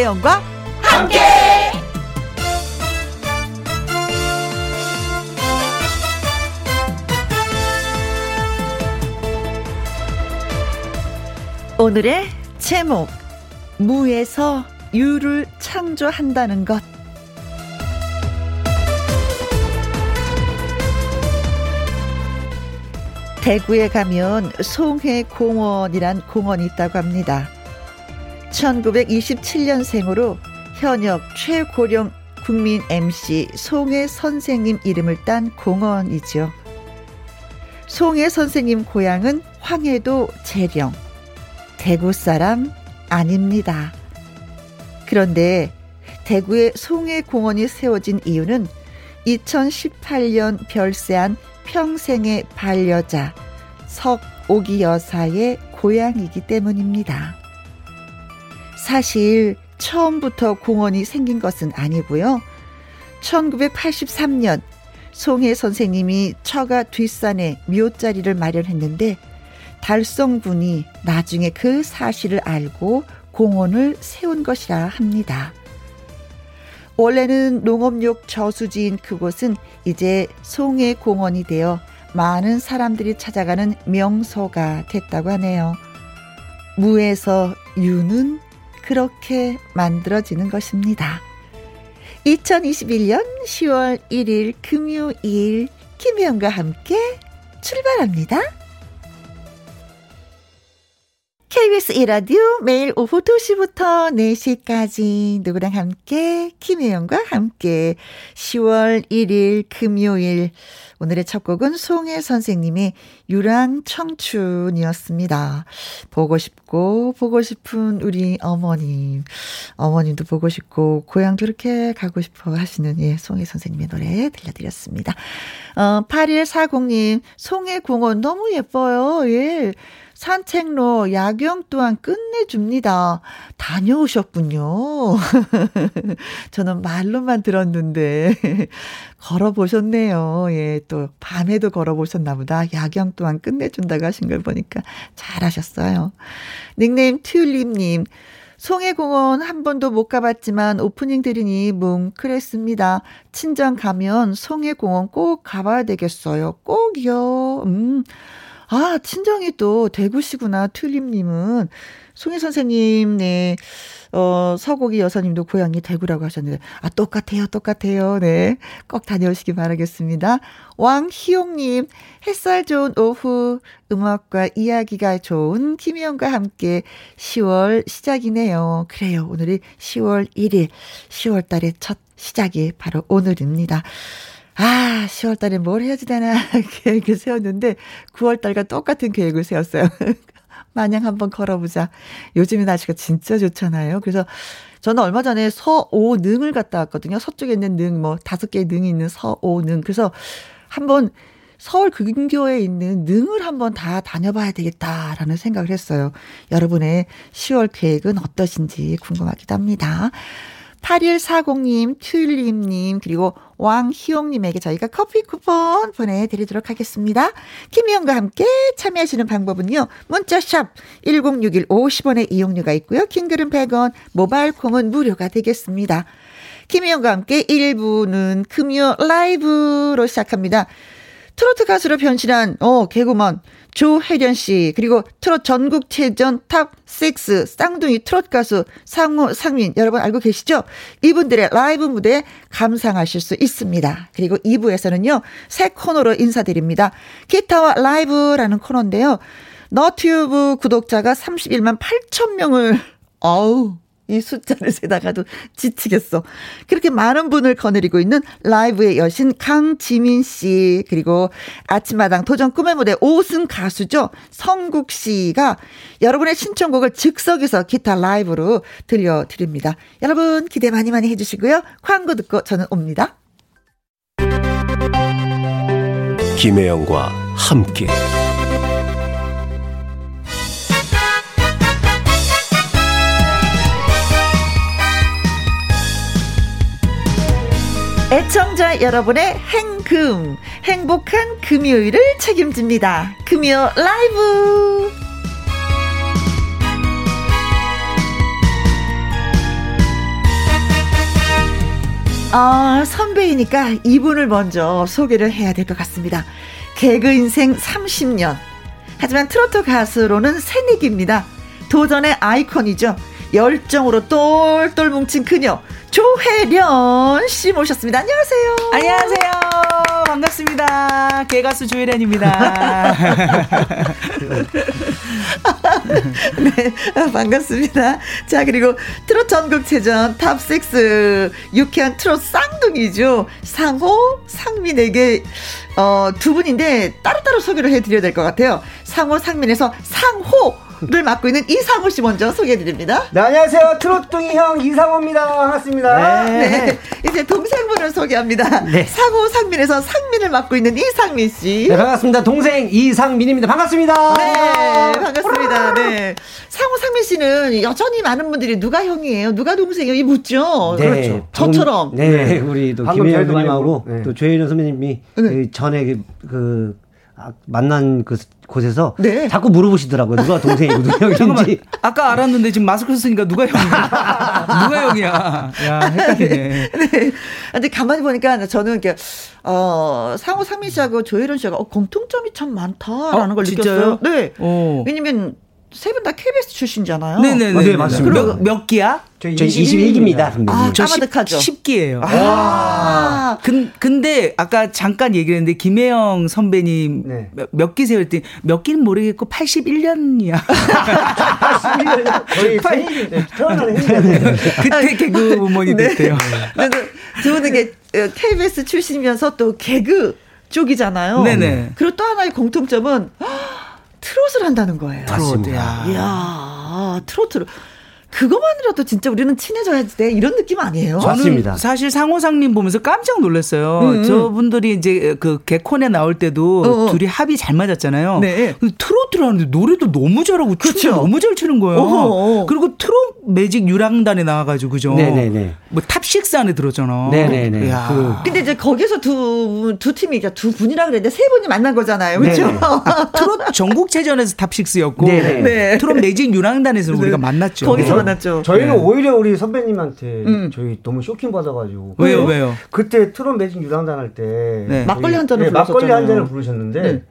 김혜영과 함께. 오늘의 제목 무에서 유를 창조한다는 것 대구에 가면 송해 공원이란 공원이 있다고 합니다. 1927년생으로 현역 최고령 국민 MC 송해 선생님 이름을 딴 공원이죠. 송해 선생님 고향은 황해도 재령. 대구 사람 아닙니다. 그런데 대구에 송해 공원이 세워진 이유는 2018년 별세한 평생의 반려자 석오기 여사의 고향이기 때문입니다. 사실 처음부터 공원이 생긴 것은 아니고요. 1983년 송혜 선생님이 처가 뒷산에 묘자리를 마련했는데 달성군이 나중에 그 사실을 알고 공원을 세운 것이라 합니다. 원래는 농업용 저수지인 그곳은 이제 송해 공원이 되어 많은 사람들이 찾아가는 명소가 됐다고 하네요. 무에서 유는 그렇게 만들어지는 것입니다. 2021년 10월 1일 금요일 김혜영과 함께 출발합니다. KBS 이라디오 매일 오후 2시부터 4시까지 누구랑 함께 김혜영과 함께 10월 1일 금요일 오늘의 첫 곡은 송혜 선생님의 유랑 청춘이었습니다. 보고 싶고 보고 싶은 우리 어머님 어머님도 보고 싶고 고향도 이렇게 가고 싶어 하시는 예 송혜 선생님의 노래 들려드렸습니다. 어 8140님 송혜 공원 너무 예뻐요. 예. 산책로, 야경 또한 끝내줍니다. 다녀오셨군요. 저는 말로만 들었는데, 걸어보셨네요. 예, 또, 밤에도 걸어보셨나 보다. 야경 또한 끝내준다고 하신 걸 보니까 잘하셨어요. 닉네임 튤립님. 송해공원 한 번도 못 가봤지만 오프닝 들으니 뭉클했습니다. 친정 가면 송해공원 꼭 가봐야 되겠어요. 꼭이요. 음. 아, 친정이 또 대구시구나, 튤립님은. 송혜 선생님, 네. 어, 서곡이 여사님도 고향이 대구라고 하셨는데, 아, 똑같아요, 똑같아요. 네. 꼭 다녀오시기 바라겠습니다. 왕희용님, 햇살 좋은 오후, 음악과 이야기가 좋은 김희영과 함께 10월 시작이네요. 그래요. 오늘이 10월 1일, 10월 달의 첫 시작이 바로 오늘입니다. 아, 10월 달에 뭘 해야지 되나 계획을 세웠는데 9월 달과 똑같은 계획을 세웠어요. 마냥 한번 걸어보자. 요즘에 날씨가 진짜 좋잖아요. 그래서 저는 얼마 전에 서오 능을 갔다 왔거든요. 서쪽에 있는 능, 뭐 다섯 개의 능이 있는 서오 능. 그래서 한번 서울 근교에 있는 능을 한번 다 다녀봐야 되겠다라는 생각을 했어요. 여러분의 10월 계획은 어떠신지 궁금하기도 합니다. 8140님, 튤립님, 그리고 왕희용님에게 저희가 커피 쿠폰 보내드리도록 하겠습니다. 김혜영과 함께 참여하시는 방법은요. 문자샵 1061 50원의 이용료가 있고요. 긴 글은 100원, 모바일 콩은 무료가 되겠습니다. 김혜영과 함께 1부는 금요 라이브로 시작합니다. 트로트 가수로 변신한, 어, 개그우먼. 조혜련 씨, 그리고 트롯 전국 체전 탑6 쌍둥이 트롯 가수 상호, 상민, 여러분 알고 계시죠? 이분들의 라이브 무대 감상하실 수 있습니다. 그리고 2부에서는요, 새 코너로 인사드립니다. 기타와 라이브라는 코너인데요. 너튜브 구독자가 31만 8천 명을, 어우, 이 숫자를 세다가도 지치겠어. 그렇게 많은 분을 거느리고 있는 라이브의 여신 강지민 씨 그리고 아침마당 도전 꿈의 무대 5승 가수죠. 성국 씨가 여러분의 신청곡을 즉석에서 기타 라이브로 들려드립니다. 여러분 기대 많이 많이 해주시고요. 광고 듣고 저는 옵니다. 김혜영과 함께 청자 여러분의 행금 행복한 금요일을 책임집니다. 금요 라이브. 아, 선배이니까 이분을 먼저 소개를 해야 될 것 같습니다. 개그 인생 30년. 하지만 트로트 가수로는 새내기입니다. 도전의 아이콘이죠. 열정으로 똘똘 뭉친 그녀 조혜련 씨 모셨습니다. 안녕하세요. 안녕하세요. 반갑습니다. 개가수 조혜련입니다. 네, 반갑습니다. 자, 그리고 트롯 전국체전 탑6 유쾌한 트롯 쌍둥이죠. 상호, 상민에게 어, 두 분인데 따로따로 소개를 해드려야 될 것 같아요. 상호, 상민에서 상호 를 맡고 있는 이상호 씨 먼저 소개해드립니다. 네, 안녕하세요. 트롯둥이 형 이상호입니다. 반갑습니다. 네. 네. 이제 동생분을 소개합니다. 네. 상호 상민에서 상민을 맡고 있는 이상민 씨. 네, 반갑습니다. 동생 이상민입니다. 반갑습니다. 네, 반갑습니다. 네. 상호 상민 씨는 여전히 많은 분들이 누가 형이에요? 누가 동생이에요? 이 묻죠. 네, 그렇죠. 저처럼. 네, 네. 우리 또 김혜연 선생님하고 네. 또 조혜련 선배님이 네. 그 전에 그, 그 만난 그 곳에서 네. 자꾸 물어보시더라고요. 누가 동생이고 누가 형인지. 아까 알았는데 지금 마스크 썼으니까 누가 형이야? 누가 형이야? 야, 헷갈리네. 네. 근데 가만히 보니까 저는 이렇게 어, 상호 상민 씨하고 조혜련 씨가 어, 공통점이 참 많다라는 어, 걸 느꼈어요. 네. 오. 왜냐면 세 분 다 KBS 출신잖아요. 네네네. 네, 맞습니다. 몇, 몇 기야? 저희 21기입니다. 아, 저 10, 10 기예요. 아. 근, 근데 아까 잠깐 얘기했는데 김혜영 선배님 네. 몇, 몇 기세요? 했더니 몇 기는 모르겠고 81년이야. 81년. 거의 8, 태어나는 네. 그때 개그 우먼이 네. 됐대요. 네. 두 분은 KBS 출신이면서 또 개그 쪽이잖아요. 네네. 그리고 또 하나의 공통점은 트롯을 한다는 거예요. 맞습니다. 이야, 트로트를. 그것만이라도 진짜 우리는 친해져야지 돼 이런 느낌 아니에요? 맞습니다. 사실 상호상민 보면서 깜짝 놀랐어요. 음, 음. 저분들이 이제 그 개콘에 나올 때도 어, 어. 둘이 합이 잘 맞았잖아요. 네. 트로트를 하는데 노래도 너무 잘하고 그렇죠. 춤도 너무 잘 추는 거예요. 어어. 그리고 트롯 매직 유랑단에 나와가지고 그죠? 네네네. 뭐 Top Six 안에 들었잖아. 네네네. 그. 근데 이제 거기서 두 두 팀이 이제 두 분이라 그랬는데 세 분이 만난 거잖아요. 그렇죠? 트롯 전국체전에서 탑식스였고 네. 트롯 매직 유랑단에서 우리가 만났죠. 거기서 만났죠. 저희는 네. 오히려 우리 선배님한테 음. 저희 너무 쇼킹 받아가지고. 왜요, 왜요? 그때 트롯 매직 유랑단 할 때. 네. 막걸리 한 잔을 네, 막걸리 한 잔을 부르셨는데. 네.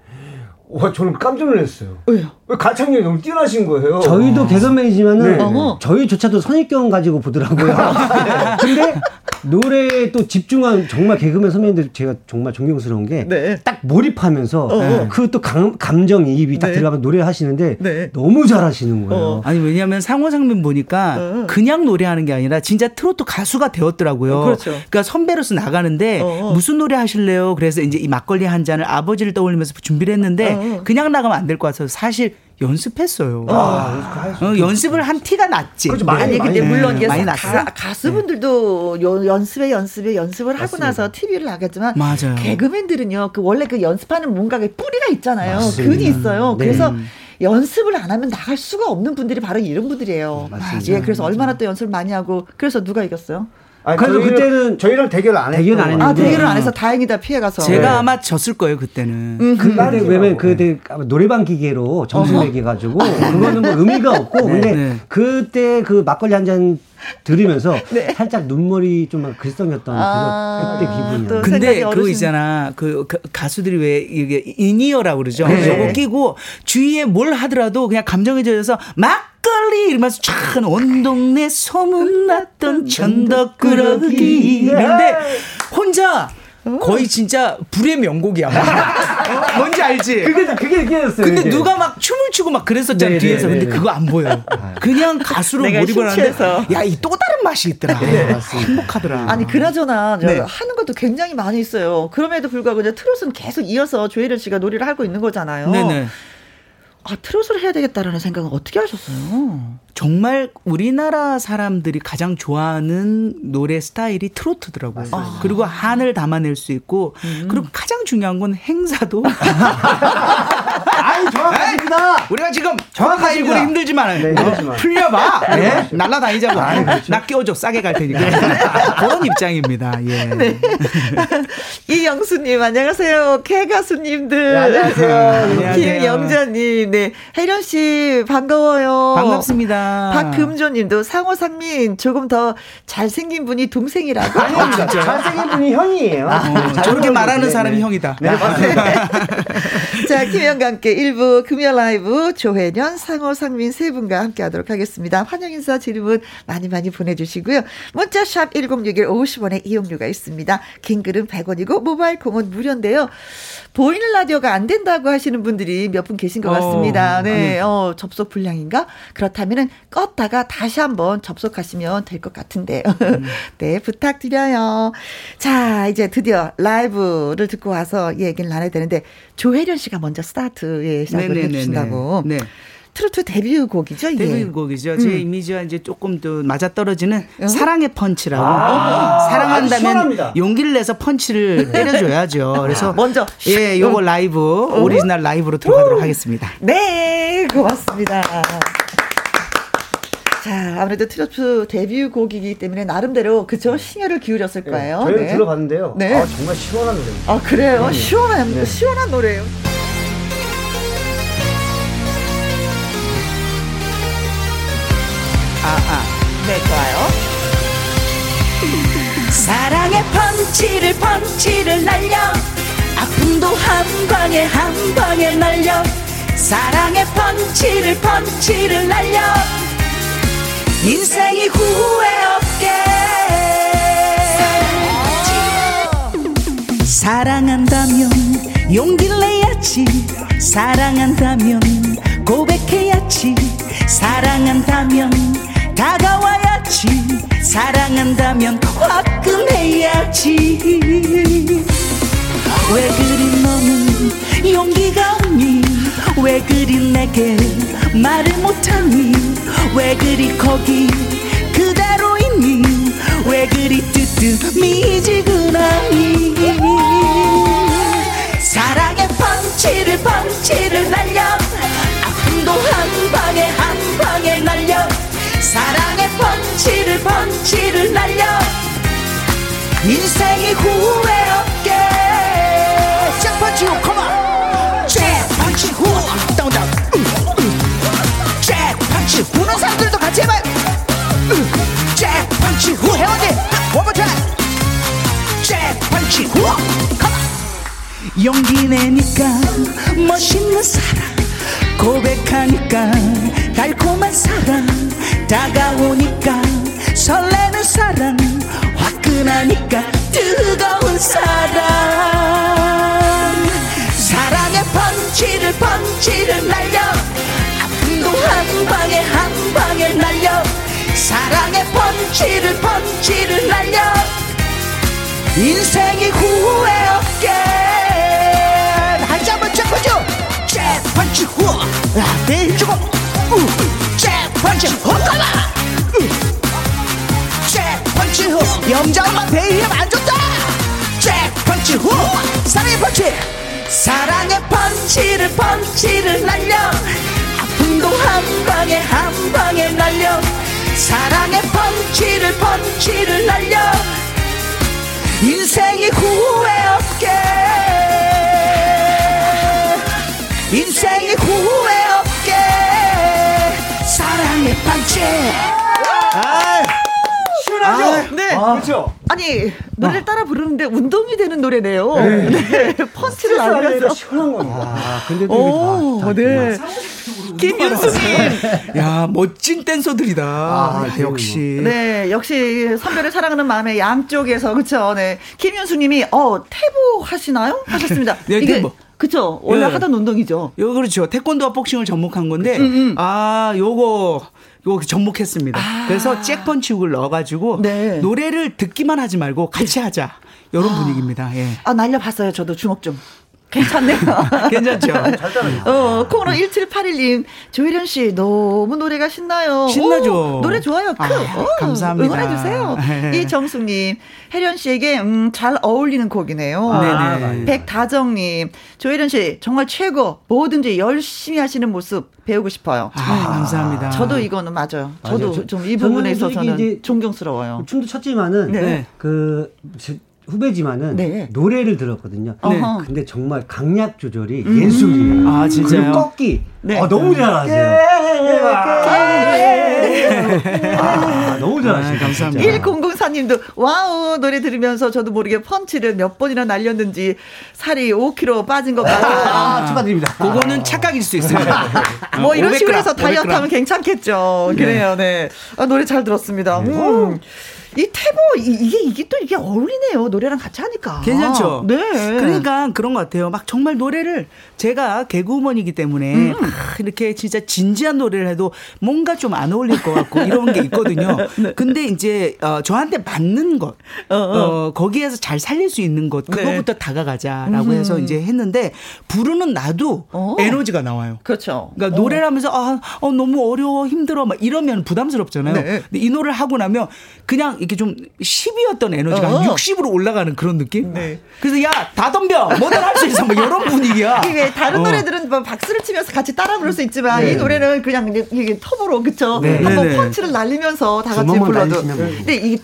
와, 저는 깜짝 놀랐어요. 왜요? 왜 가창력이 너무 뛰어나신 거예요. 저희도 개그맨이지만은 네. 저희조차도 선입견 가지고 보더라고요. 근데 노래에 또 집중한 정말 개그맨 선배님들 제가 정말 존경스러운 게딱 네. 몰입하면서 어. 그또 감정 이입이 딱 네. 들어가면 노래 하시는데 네. 너무 잘하시는 거예요. 어. 아니 왜냐하면 상호 상민 보니까 어. 그냥 노래하는 게 아니라 진짜 트로트 가수가 되었더라고요. 그렇죠. 그러니까 선배로서 나가는데 어, 어. 무슨 노래 하실래요? 그래서 이제 이 막걸리 한 잔을 아버지를 떠올리면서 준비를 했는데 어, 그냥 나가면 안 될 것 같아서 사실 연습했어요. 아, 어, 연습을 한 티가 났지. 그렇죠. 많이, 아니 근데 물론 이게 많이 가, 가수분들도 네. 연습에 연습에 연습을 하고 맞습니다. 나서 TV를 나갔지만 맞아요. 개그맨들은요. 그 원래 그 연습하는 뭔가 뿌리가 있잖아요. 맞습니다. 근이 있어요. 네. 그래서 연습을 안 하면 나갈 수가 없는 분들이 바로 이런 분들이에요. 맞습니다. 예, 그래서 얼마나 또 연습을 많이 하고 그래서 누가 이겼어요? 아니, 그래도 그때는 저희랑 대결 안 대결 안 했는데. 아, 대결을 안 해서 다행이다 피해 가서. 제가 네. 아마 졌을 거예요 그때는. 음, 근데 왜냐면 그때 노래방 기계로 점수 매기 가지고 그거는 뭐 의미가 없고 네. 근데 네. 그때 그 막걸리 한 잔 들으면서 네. 살짝 눈물이 좀 글썽였던 아~ 그때 기분이야. 근데 그거 있잖아. 그, 그, 가수들이 왜 이게 in-ear라고 그러죠. 네. 저거 끼고 주위에 뭘 하더라도 그냥 감정에 젖어서 막 막걸리 이러면서 촥온 동네 소문났던 천덕꾸러기 근데 혼자 거의 진짜 불의 명곡이야. 뭔지 알지? 그게 그게 그게였어요. 근데 그게. 누가 막 춤을 추고 막 그랬었잖아 네, 뒤에서. 네, 근데 네, 그거 안 보여. 아. 그냥 가수로 몰입을 하는데 야이 또 다른 맛이 있더라. 네, 행복하더라. 아니 그나저나 네. 하는 것도 굉장히 많이 있어요. 그럼에도 불구하고 이제 트롯은 계속 이어서 조혜련 씨가 놀이를 하고 있는 거잖아요. 네네. 아, 트롯을 해야 되겠다라는 생각은 어떻게 하셨어요? 정말 우리나라 사람들이 가장 좋아하는 노래 스타일이 트로트더라고요. 아. 그리고 한을 담아낼 수 있고, 음. 그리고 가장 중요한 건 행사도 아이, 정확합니다. 우리가 지금 정확하게 힘들지만 네, 어, 풀려봐. 네. 날라다니자고. 아, 그렇죠. 나 끼워줘. 싸게 갈 테니까. 그런 입장입니다. 예. 네. 이영수님, 안녕하세요. 개가수님들. 네, 안녕하세요. 김영자님, 네. 혜련 씨, 반가워요. 반갑습니다. 박금조님도 상호 상민 조금 더 잘생긴 분이 동생이라고. 아니, 진짜. 잘생긴 분이 형이에요. 아, 어, 저렇게 말하는 네, 사람이 네. 형이다. 네. 자, 김영과 함께 1부 금요 라이브 조혜련, 상호 상민 세 분과 함께 하도록 하겠습니다. 환영 인사 질문 많이 많이 보내주시고요. 문자샵 1061 50원의 이용료가 있습니다. 긴 글은 100원이고 모바일 콩은 무료인데요. 보이는 라디오가 안 된다고 하시는 분들이 몇 분 계신 것 같습니다. 어, 네, 어, 접속 불량인가? 그렇다면은 껐다가 다시 한번 접속하시면 될 것 같은데요. 음. 네, 부탁드려요. 자, 이제 드디어 라이브를 듣고 와서 얘기를 나눠야 되는데 조혜련 씨가 먼저 스타트에 시작을 해 주신다고. 네. 트로트 데뷔곡이죠, 이게. 데뷔곡이죠. 음. 제 이미지와 이제 조금 더 맞아떨어지는 어? 사랑의 펀치라고. 아~ 사랑한다면 용기를 내서 펀치를 때려줘야죠. 그래서 먼저 예, 요거 라이브 어? 오리지널 라이브로 들어가도록 하겠습니다. 네, 고맙습니다. 자, 아무래도 트로트 데뷔곡이기 때문에 나름대로 그죠 신혈을 기울였을 네, 거예요. 저희 네. 들어봤는데요. 네. 아, 정말 시원한 노래입니다. 아 그래요? 네. 시원한 네. 시원한 노래예요. 아, 아. 네, 좋아요. 사랑의 펀치를 펀치를 날려. 아픔도 한 방에 한 방에 날려. 사랑의 펀치를 펀치를 날려. 인생이 후회 없게. 사랑한다면 용기를 내야지. 사랑한다면 고백해야지. 사랑한다면 다가와야지. 사랑한다면 화끈해야지. 왜 그리 너는 용기가 없니? 왜 그리 내게 말을 못하니? 왜 그리 거기 그대로 있니? 왜 그리 뜨뜻 미지근하니? 사랑의 펀치를 펀치를 날려. 아픔도 한 방에 한 방에 날려 펀치를 펀치를 날려. 인생이 후회 없게. 잭펀치 후 컴온 잭펀치 후. 다운 다운. 잭펀치 후는 사람들도 같이 해봐요. 잭펀치 후. 해원이 원more time. 잭펀치 후. 컴온 용기 내니까 멋있는 사람 고백하니까 달콤한 사랑 다가오니까 설레는 사랑 화끈하니까 뜨거운 사랑. 사랑의 펀치를 펀치를 날려 아픔도 한 방에 한 방에 날려. 사랑의 펀치를 펀치를 날려 인생이 후회 없게. 한번 쫙펴 줘 펀치 후 내일 주고 잭 펀치 후 가라 잭 펀치 후 영자엄마 베이면 안 좋다! 잭 펀치 후 사랑의 펀치! 사랑의 펀치를 펀치를 날려! 아픔도 한 방에 한 방에 날려! 사랑의 펀치를 펀치를 날려! 인생이 후회 없게 인생이 후회 없게 사랑의 반지 아, 시원하죠? 아, 네. 아, 그렇죠. 아니 노래를 따라 부르는데 운동이 되는 노래네요. 네. 네. 펀치를 날려서 시원한 겁니다. 아, 근데 오, 다, 네. 김윤수님. 야, 멋진 댄서들이다. 아, 야, 역시. 네, 역시 선배를 사랑하는 마음에 양쪽에서 그렇죠. 네. 김윤수님이 어 태보 하시나요? 하셨습니다. 네, 이게 태보. 그쵸. 원래 네. 하던 운동이죠. 요, 그렇죠. 태권도와 복싱을 접목한 건데, 음, 음. 아, 요거, 요거 접목했습니다. 아. 그래서 잭펀치훅을 넣어가지고, 네. 노래를 듣기만 하지 말고 같이 하자. 요런 아. 분위기입니다. 예. 아, 날려봤어요. 저도 주먹 좀. 괜찮네요. 괜찮죠? 잘 따라요. 어, 코너 1781님, 조혜련 씨, 너무 노래가 신나요. 신나죠? 오, 노래 좋아요. 크. 아, 오, 감사합니다. 응원해주세요. 이정숙님, 혜련 씨에게, 음, 잘 어울리는 곡이네요. 네네. 백다정님, 조혜련 씨, 정말 최고. 뭐든지 열심히 하시는 모습 배우고 싶어요. 아, 감사합니다. 저도 이거는 맞아요. 저도 좀 이 부분에 있어서는 존경스러워요. 춤도 췄지만은, 네. 그, 후배지만은 네. 노래를 들었거든요. 네. 근데 정말 강약 조절이 음. 예술이에요. 아 진짜요? 꺾기. 네. 아, 너무 잘하세요. 아, 너무 잘하시네요. 아, 감사합니다. 1004님도 wow 노래 들으면서 저도 모르게 펀치를 몇 번이나 날렸는지 살이 5kg 빠진 것 같아요. 아, 축하드립니다. 그거는 착각일 수 있어요. 뭐 이런 식으로 해서 다이어트 하면 괜찮겠죠. 그래요, 네. 아, 노래 잘 들었습니다. 음. 이 태보 이, 게 이게 또 이게 어울리네요. 노래랑 같이 하니까. 괜찮죠. 네. 그러니까 그런 것 같아요. 막 정말 노래를 제가 개그우먼이기 때문에 음. 아, 이렇게 진짜 진지한 노래를 해도 뭔가 좀 안 어울릴 것 같고 이런 게 있거든요. 네. 근데 이제 어, 저한테 맞는 것, 어, 어. 어, 거기에서 잘 살릴 수 있는 것, 네. 그거부터 네. 다가가자라고 음. 해서 이제 했는데 부르는 나도 어. 에너지가 나와요. 그렇죠. 그러니까 노래를 하면서 아, 어, 너무 어려워 힘들어 막 이러면 부담스럽잖아요. 네. 근데 이 노래를 하고 나면 그냥 이렇게 좀 10이었던 에너지가 어. 60으로 올라가는 그런 느낌? 네. 그래서 야, 다 덤벼! 뭐든 할 수 있어. 뭐 이런 분위기야. 이게 다른 어. 노래들은 뭐 박수를 치면서 같이 따라 부를 수 있지만 네. 이 노래는 그냥 이게 톱으로 그쵸? 네. 한번 네, 네. 펀치를 날리면서 다 같이 불러도. 근데 이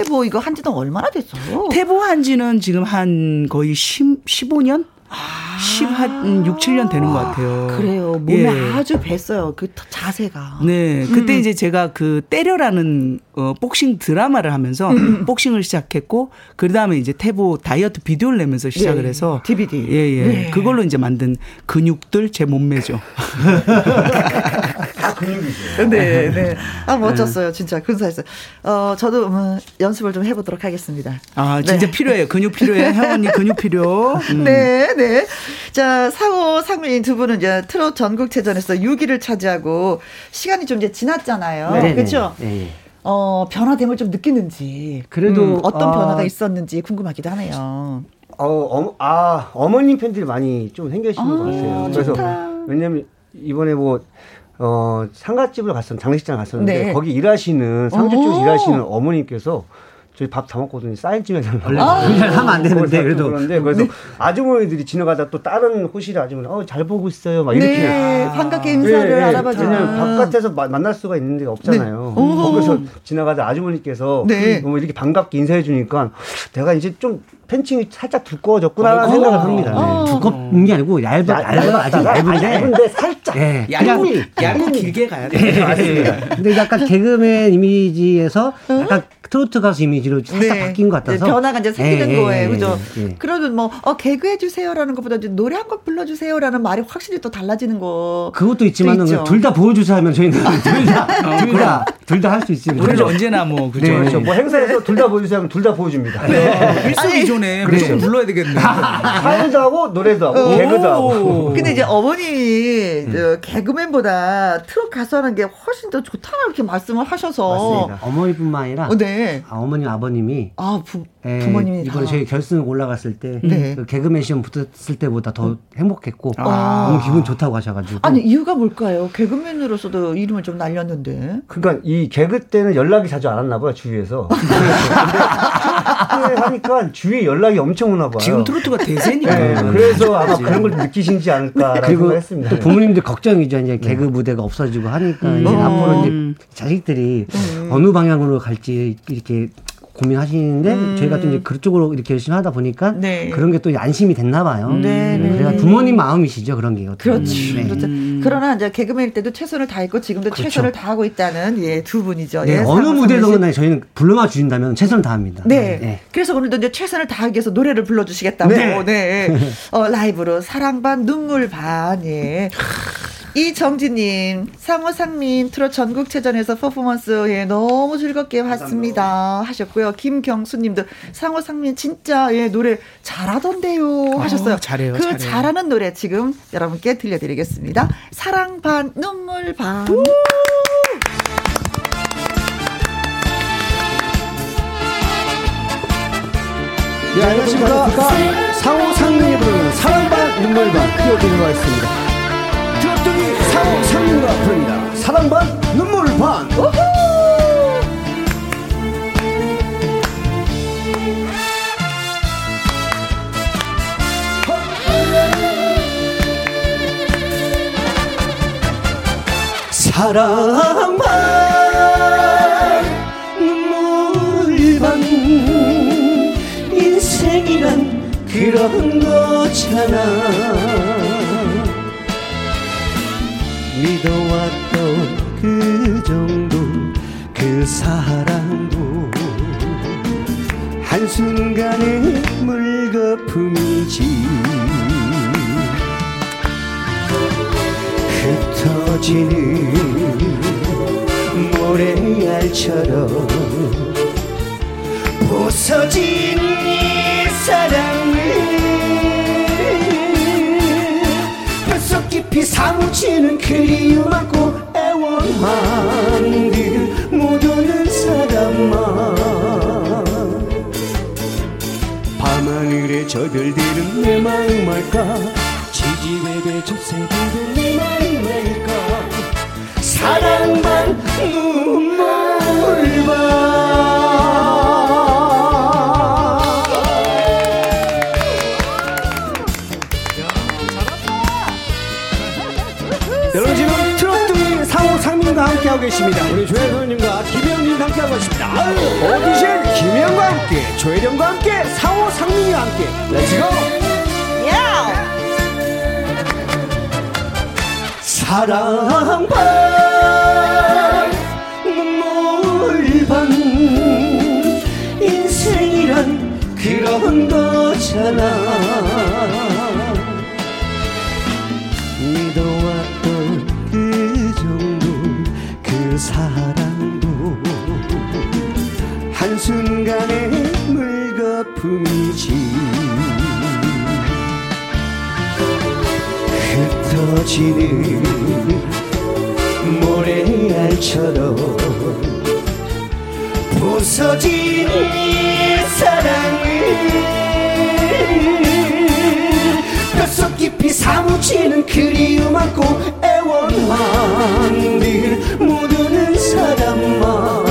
태보 이거 한 지는 얼마나 됐어요? 태보 한 지는 지금 한 거의 10, 15년? 아. 10, 한 6, 7년 되는 것 같아요. 그래요. 몸에 예. 아주 뱄어요. 그 자세가. 네. 그때 음. 이제 제가 그 때려라는 어, 복싱 드라마를 하면서 음. 복싱을 시작했고, 그 다음에 이제 태보 다이어트 비디오를 내면서 시작을 네. 해서. DVD. 예, 예. 네. 그걸로 이제 만든 근육들 제 몸매죠. 다 근육이죠. 네, 네. 아, 멋졌어요. 진짜. 근사했어요. 어, 저도 음, 연습을 좀 해보도록 하겠습니다. 아, 진짜 네. 필요해요. 근육 필요해요. 혜원이 근육 필요. 음. 네, 네. 자, 사호, 상민 두 분은 이제 트롯 전국체전에서 6위를 차지하고 시간이 좀 이제 지났잖아요. 네. 그렇죠? 네. 어, 변화됨을 좀 느끼는지. 그래도 음, 어떤 아, 변화가 있었는지 궁금하기도 하네요. 어, 어, 아, 어머님 팬들이 많이 좀 생겨시는 아, 것 같아요. 그래서 좋다. 왜냐면 이번에 뭐 어, 상가집을 갔었는데 장례식장 갔었는데 네. 거기 일하시는 상주 쪽에서 일하시는 어머님께서 저희 밥 다 먹거든요. 사인쯤에 원래 아~ 하면 안 되는데 그래도 그런데 그래서 네. 아주머니들이 지나가다 또 다른 호실의 아주머니 어 잘 보고 있어요. 막 이렇게 네, 아~ 반갑게 인사를 네, 알아봐줘. 왜냐면 바깥에서 마, 만날 수가 있는 데가 없잖아요. 네. 거기서 지나가다 아주머니께서 네. 뭐 이렇게 반갑게 인사해 주니까 내가 이제 좀 팬층이 살짝 두꺼워졌구나 어, 생각을 합니다. 어. 네. 두껍은 게 아니고 얇아, 얇아, 아주 얇은데, 얇은데 살짝. 네. 얇고, 얇고 길게 가야 돼. 네, 맞습니다. 근데 약간 개그맨 이미지에서 약간 트로트 가수 이미지로 살짝 네. 바뀐 것 같아서 변화가 이제 생기는 네, 거예요, 그죠? 네. 그러면 뭐 어, 개그해 주세요라는 것보다 노래 한 곡 불러주세요라는 말이 확실히 또 달라지는 거. 그것도 있지만은 둘다 보여주세요 하면 저희는 둘다둘 다할수 있습니다. 우리 언제나 뭐 그죠? 네. 그렇죠. 뭐 행사에서 둘 다 보여주세요 하면 둘 다 보여줍니다. 네. 일석이조 네. 무조건 불러야 되겠네. 사연도 하고 노래도 하고 어. 개그도 하고. 근데 이제 어머님이 음. 개그맨보다 트롯 가수 하는 게 훨씬 더 좋다고 이렇게 말씀을 하셔서. 맞습니다. 어머니뿐만 아니라. 어, 네. 아, 어머님 아버님이. 아 부, 예, 부모님이 이번에 저희 결승 올라갔을 때 네. 그 개그맨 시험 붙었을 때보다 더 행복했고 아. 너무 기분 좋다고 하셔가지고. 아니 이유가 뭘까요? 개그맨으로서도 이름을 좀 날렸는데. 그러니까 이 개그 때는 연락이 자주 안 왔나 봐요 주위에서. 하니까 주위에 연락이 엄청 오나 봐요. 지금 트로트가 대세니까. 네, 그래서 아마 그런 걸 느끼신지 않을까라고 그리고 했습니다. 또 부모님들 걱정이죠. 이제 개그 네. 무대가 없어지고 하니까 음. 이제 앞으로 이제 음. 자식들이 음. 어느 방향으로 갈지 이렇게 고민하시는데 음. 저희가 또 이제 그쪽으로 이렇게 열심히 하다 보니까 네. 그런 게 또 안심이 됐나 봐요. 네, 네. 그래서 부모님 마음이시죠 그런 게. 그렇지. 네. 그렇죠. 그러나 이제 개그맨일 때도 최선을 다했고 지금도 그렇죠. 최선을 다하고 있다는 예, 두 분이죠. 네, 예, 어느 무대든 저희는 불러만 주신다면 최선을 다합니다. 네. 네. 그래서 오늘도 이제 최선을 다하기 위해서 노래를 불러주시겠다고. 네. 네. 어, 라이브로 사랑 반 눈물 반 예. 이정진님, 상호상민 트롯 전국체전에서 퍼포먼스 예, 너무 즐겁게 봤습니다. 하셨고요. 김경수님도 상호상민 진짜 예, 노래 잘하던데요. 하셨어요. 어, 잘해요. 그 잘해요. 잘하는 노래 지금 여러분께 들려드리겠습니다. 사랑 반 눈물 반. 네, 안녕하십니까. 상호 상민이 부르는 사랑반 눈물반 띄워드리도록 하겠습니다. 상호 상민과 부릅니다. 사랑 반 눈물 반. 사랑 반 눈물 반 인생이란 그런 거잖아 믿어왔던 그 정도 그 사랑도. 한순간의 물거품이지. 흩어지는 모래알처럼 부서진 이 사랑 을 뼛속 깊이 사무치는 그리움 안고 애원한들 못 오는 사람만. 밤하늘에 저 별들은 내 마음 알까? 지지배배 좁새들은 내 마음 알까? 사랑만 눈물만 함께하고 계십니다. 우리 조혜선님과 김혜영님 함께하고 계십니다. 오디션 김혜영과 함께 조혜령과 함께 상호 상민이와 함께. 렛츠고 사랑반 눈물반 인생이란 그런 거잖아 순간의 물거품이지. 흩어지는 모래알처럼 부서진 이 사랑을 뼛속 깊이 사무치는 그리움 안고 애원한들 모두는 사람만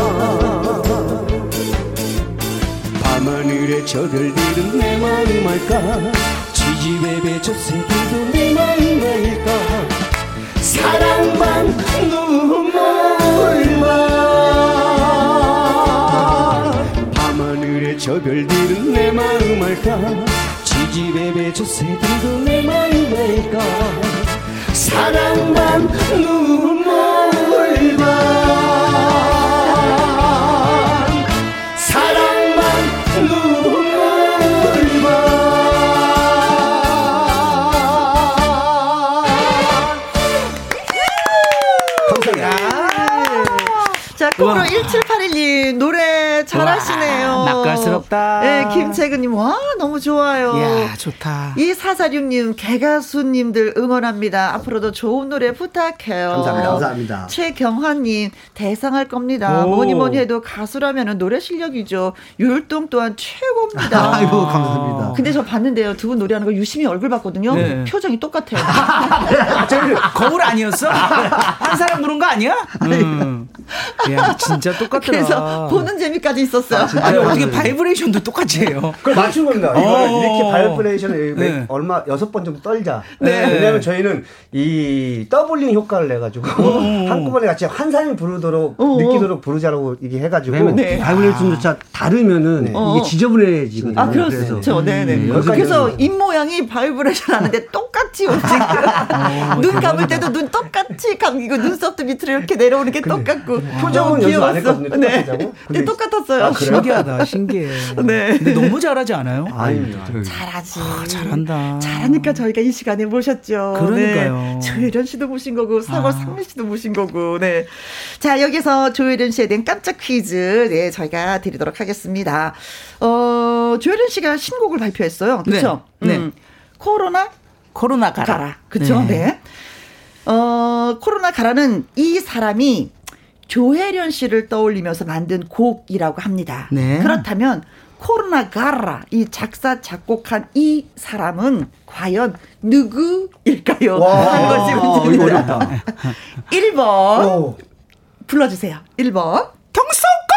밤하늘에 저별들은 내 마음 알까? 지지배배 젖새들도 내 마음 알까? 사랑만 눈물만 밤하늘에 저별들은 내 마음 알까? 지지배배 젖새들도 내 마음 알까? 사랑만 눈물만 자, 코로 1781님, 노래 잘하시네요. 와, 낯갈스럽다. 네, 김채근님, 와, 너무 좋아요. 이야, 좋다. 이 사사육님, 개가수님들 응원합니다. 앞으로도 좋은 노래 부탁해요. 감사합니다. 감사합니다. 최경환님, 대상할 겁니다. 오. 뭐니 뭐니 해도 가수라면 노래 실력이죠. 율동 또한 최고입니다. 아이고 감사합니다. 근데 저 봤는데요. 두 분 노래하는 거 유심히 얼굴 봤거든요. 네. 표정이 똑같아요. 거울 아니었어? 한 사람 부른 거 아니야? 음. 야, 진짜 똑같더라. 그래서 보는 재미까지 있었어요. 아 니, 어떻게 바이브레이션도 똑같이 해요? 그걸 맞춘 겁니다. 이거 어. 이렇게 바이브레이션을 매- 네. 얼마 여섯 번 정도 떨자. 네. 왜냐하면 저희는 이 doubling 효과를 내가지고 한꺼번에 같이 한 사람이 부르도록 어. 느끼도록 부르자라고 이게 해가지고 왜냐면 네. 바이브레이션조차 다르면은 어. 이게 지저분해지거든요. 아, 그렇죠. 네네. 네, 그래서 여기까지는- 입 모양이 바이브레이션 하는데 똑같이 움직여요. 눈 감을 때도 눈 똑같이 감기고 눈썹도 밑으로 이렇게 내려오는 게 똑같고. 표정은 너무 연습 안. 했거든요. 네. 똑같다고? 근데 똑같았어요. 아? 신기하다, 신기해. 네. 근데 너무 잘하지 않아요? 아닙니다. 잘하지. 잘한다. 잘하니까 저희가 이 시간에 모셨죠. 그러니까요. 네. 조혜련 씨도 모신 거고, 사과 아. 상민 씨도 모신 거고, 네. 자, 여기서 조혜련 씨에 대한 깜짝 퀴즈, 네, 저희가 드리도록 하겠습니다. 어, 조혜련 씨가 신곡을 발표했어요. 그쵸? 네. 음, 코로나 코로나 가라. 가라. 그쵸? 네. 어, 코로나 가라는 이 사람이 조혜련 씨를 떠올리면서 만든 곡이라고 합니다. 네. 그렇다면 코로나 가라 이 작사 작곡한 이 사람은 과연 누구일까요? 하는 것이 문제입니다. 1번 불러주세요. 1번 경석거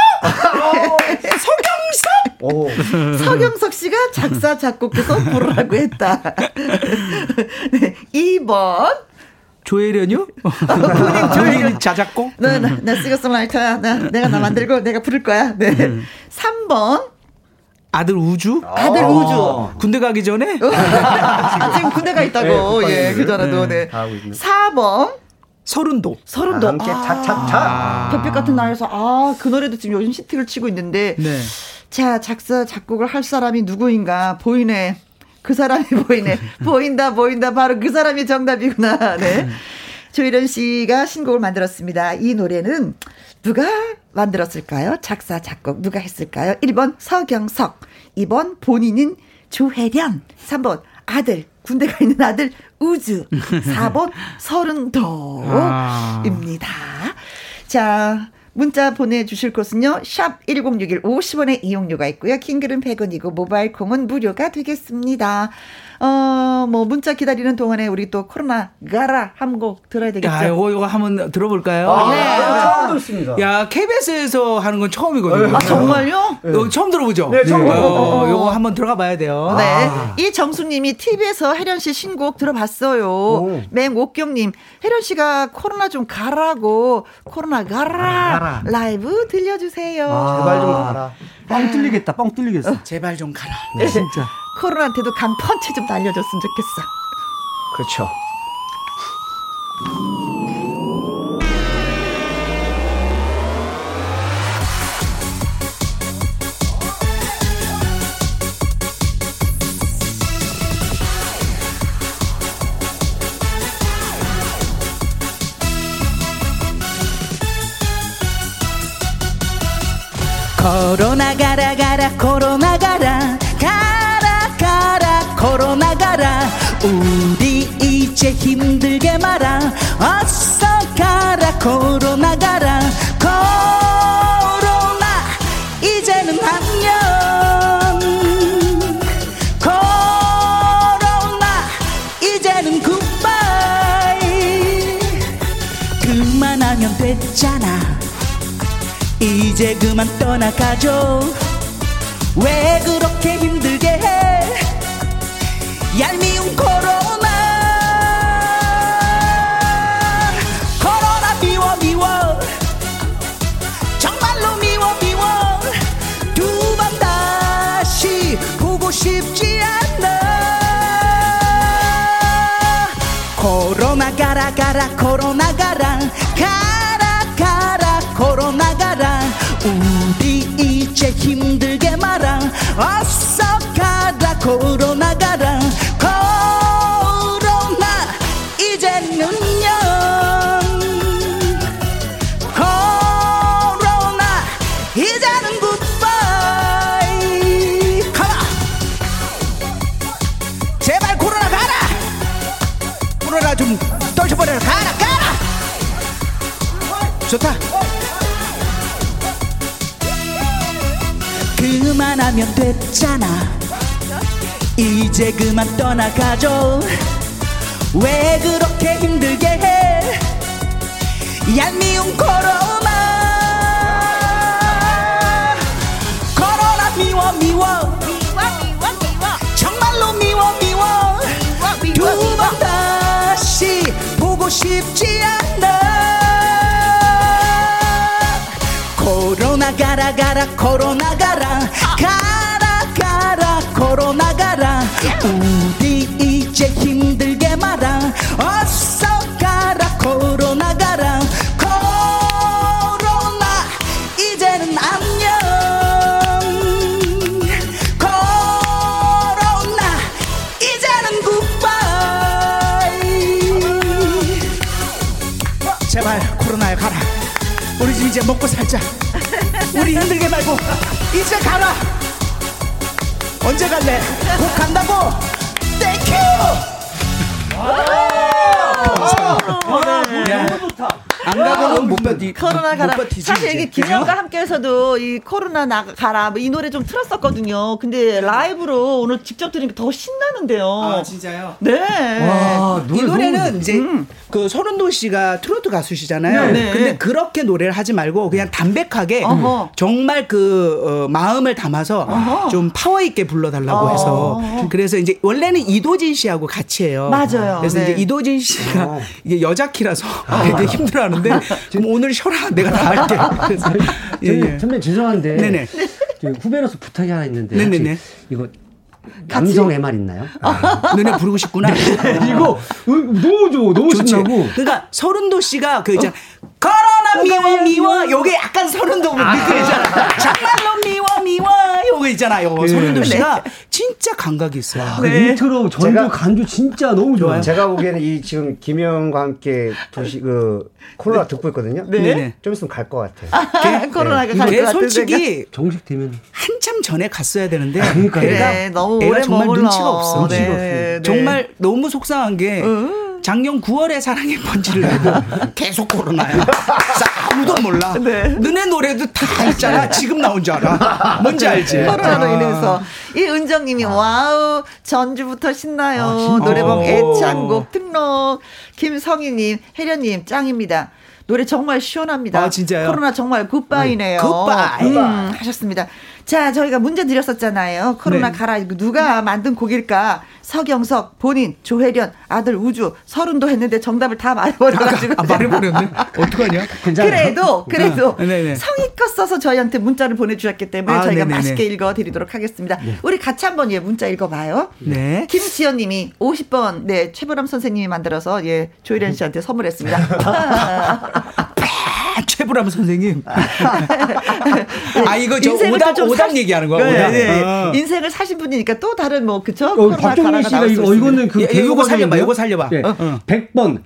서경석 서경석 씨가 작사 작곡해서 부르라고 했다. 네, 2번 조혜련요? 본인 조혜련 자작곡? 나, 나, 나 시거송라이터야. 나, 내가 나 만들고 내가 부를 거야. 네. 음. 3번. 아들 우주? 아들 아~ 우주. 군대 가기 전에? 아, 지금 군대가 있다고. 네, 예, 그전에도. 네. 4번. 서른도. 서른도. 아, 함께 차차차. 별빛 같은 날에서 아, 그 노래도 지금 요즘 시티를 치고 있는데. 네. 자, 작사, 작곡을 할 사람이 누구인가 보이네. 그 사람이 보이네. 보인다, 보인다. 바로 그 사람이 정답이구나. 네. 조희련 씨가 신곡을 만들었습니다. 이 노래는 누가 만들었을까요? 작사, 작곡 누가 했을까요? 1번 서경석, 2번 본인은 조혜련, 3번 아들, 군대가 있는 아들 우주, 4번 서른도입니다. 자, 문자 보내주실 곳은요. 샵 1061 50원의 이용료가 있고요. 킹글은 100원이고 모바일 콩은 무료가 되겠습니다. 어, 뭐 문자 기다리는 동안에 우리 또 코로나 가라 한 곡 들어야 되겠죠. 야, 이거 이거 한번 들어볼까요? 아, 네. 처음 듣습니다. 야, KBS에서 하는 건 처음이거든요. 아, 정말요? 네. 어, 처음 들어보죠? 네, 처음. 네. 어, 요거 한번 들어가 봐야 돼요. 네. 아. 이 정수님이 TV에서 혜련 씨 신곡 들어봤어요. 맹옥경님, 혜련 씨가 코로나 좀 가라고 코로나 가라, 가라. 라이브 들려주세요. 아, 제발 좀 가라. 뻥 뚫리겠다. 뻥 뚫리겠어. 제발 좀 가라. 네. 진짜. 코로나한테도 강펀치 좀 날려줬으면 좋겠어. 그렇죠. 코로나 가라 가라 코로나 우리 이제 힘들게 말아. 어서 가라 코로나 가라. 코로나. 이제는 안녕 코로나. 이제는 굿바이 그만하면 됐잖아. 이제 그만 떠나가죠. 왜 그렇게 힘들게 해? 얄미 가라 가라 가라 코로나 가라. 우리 이제 힘들게 말아. 어서 가라 코로 하면 됐잖아. 이제 그만 떠나가죠. 왜 그렇게 힘들게 해? 얄미운 코로나. 코로나 미워 미워. 정말로 미워 미워. 두 번 다시 보고 싶지 않아 코로나 가라 가라 코로나 가라. 가라 가라 코로나 가라. 우리 이제 힘들게 말아. 어서 가라 코로나 가라. 코로나 이제는 안녕. 코로나 이제는 굿바이 제발 코로나야 가라. 우리 집 이제 먹고 살자 힘들게 말고 이제 가라 언제 갈래 곧 간다고 thank you 야, 안 가고는 못 버티. 코로나 가라. 사실 이게 김영과 함께해서도 이 코로나 나 가라 뭐 이 노래 좀 틀었었거든요. 근데 라이브로 오늘 직접 들으니까 더 신나는데요. 아 진짜요? 네. 와, 이 노래는 이제 음. 그 서른도 씨가 트로트 가수시잖아요. 네. 근데 그렇게 노래를 하지 말고 그냥 담백하게 어허. 정말 그 어, 마음을 담아서 어허. 좀 파워 있게 불러달라고 어. 해서 그래서 이제 원래는 이도진 씨하고 같이 해요. 맞아요. 그래서 네. 이제 이도진 씨가 어. 이게 여자 키라서 되게 힘들어하는데 그럼 오늘 쉬어라 내가 다 할게. 그래서 예, 예. 선배 죄송한데 네네. 후배로서 부탁이 하나 있는데 네네네. 이거 남성 MR 있나요? 아, 너네 부르고 싶구나. 이거 너무 좋아, 너무 좋지. 신나고. 그러니까 설운도 씨가 그 있잖아. 코로나 미워 미워 요게 약간 설운도 아. 느낌이잖아. 정말로 미워 미워 요거 있잖아. 요거 네. 씨가 네. 진짜 감각이 있어요. 와, 그 네. 인트로 전도 간주 진짜 너무 좋아요. 제가 보기에는 이 지금 김영과 함께 도시 그 코로나 네. 듣고 있거든요. 네. 네. 좀 있으면 갈 것 같아요. 아, 코로나가 갈것 같아요. 솔직히 정식 되면 한참 전에 갔어야 되는데 그러니까 네, 너무 오래 정말 머물러. 눈치가 없어. 네, 정말 너무 속상한 게 음. 작년 9월에 사랑의 펀치를 내고 계속 코로나야. 아무도 몰라. 네. 너네 노래도 다 있잖아. 지금 나온 줄 알아. 뭔지 알지? 코로나로 아. 인해서. 이 은정님이 아. wow 전주부터 신나요. 아, 노래방 애창곡 등록. 김성희님, 혜련님 짱입니다. 노래 정말 시원합니다. 아, 진짜요? 코로나 정말 굿바이네요. 굿바이. 음, 하셨습니다. 자, 저희가 문제 드렸었잖아요. 코로나 네. 가라. 누가 만든 곡일까? 서경석, 본인, 조혜련, 아들 우주, 서른도 했는데 정답을 다 말해버려가지고. 아, 말해버렸네? 어떡하냐? 그래도, 그래도 아, 성의껏 써서 저희한테 문자를 보내주셨기 때문에 아, 저희가 네네네. 맛있게 읽어드리도록 하겠습니다. 네. 우리 같이 한번 예, 문자 읽어봐요. 네. 김지연 님이 50번, 네, 최보람 선생님이 만들어서 예, 조혜련 씨한테 선물했습니다. 최불암 선생님. 아 이거 저 오답 오답 얘기하는 거야. 네. 네. 어. 인생을 사신 분이니까 또 다른 뭐 그쵸? 어, 박정민 씨가 이거 이거는 그 개요거 살려봐. 이거 살려봐. 네. 어. 100번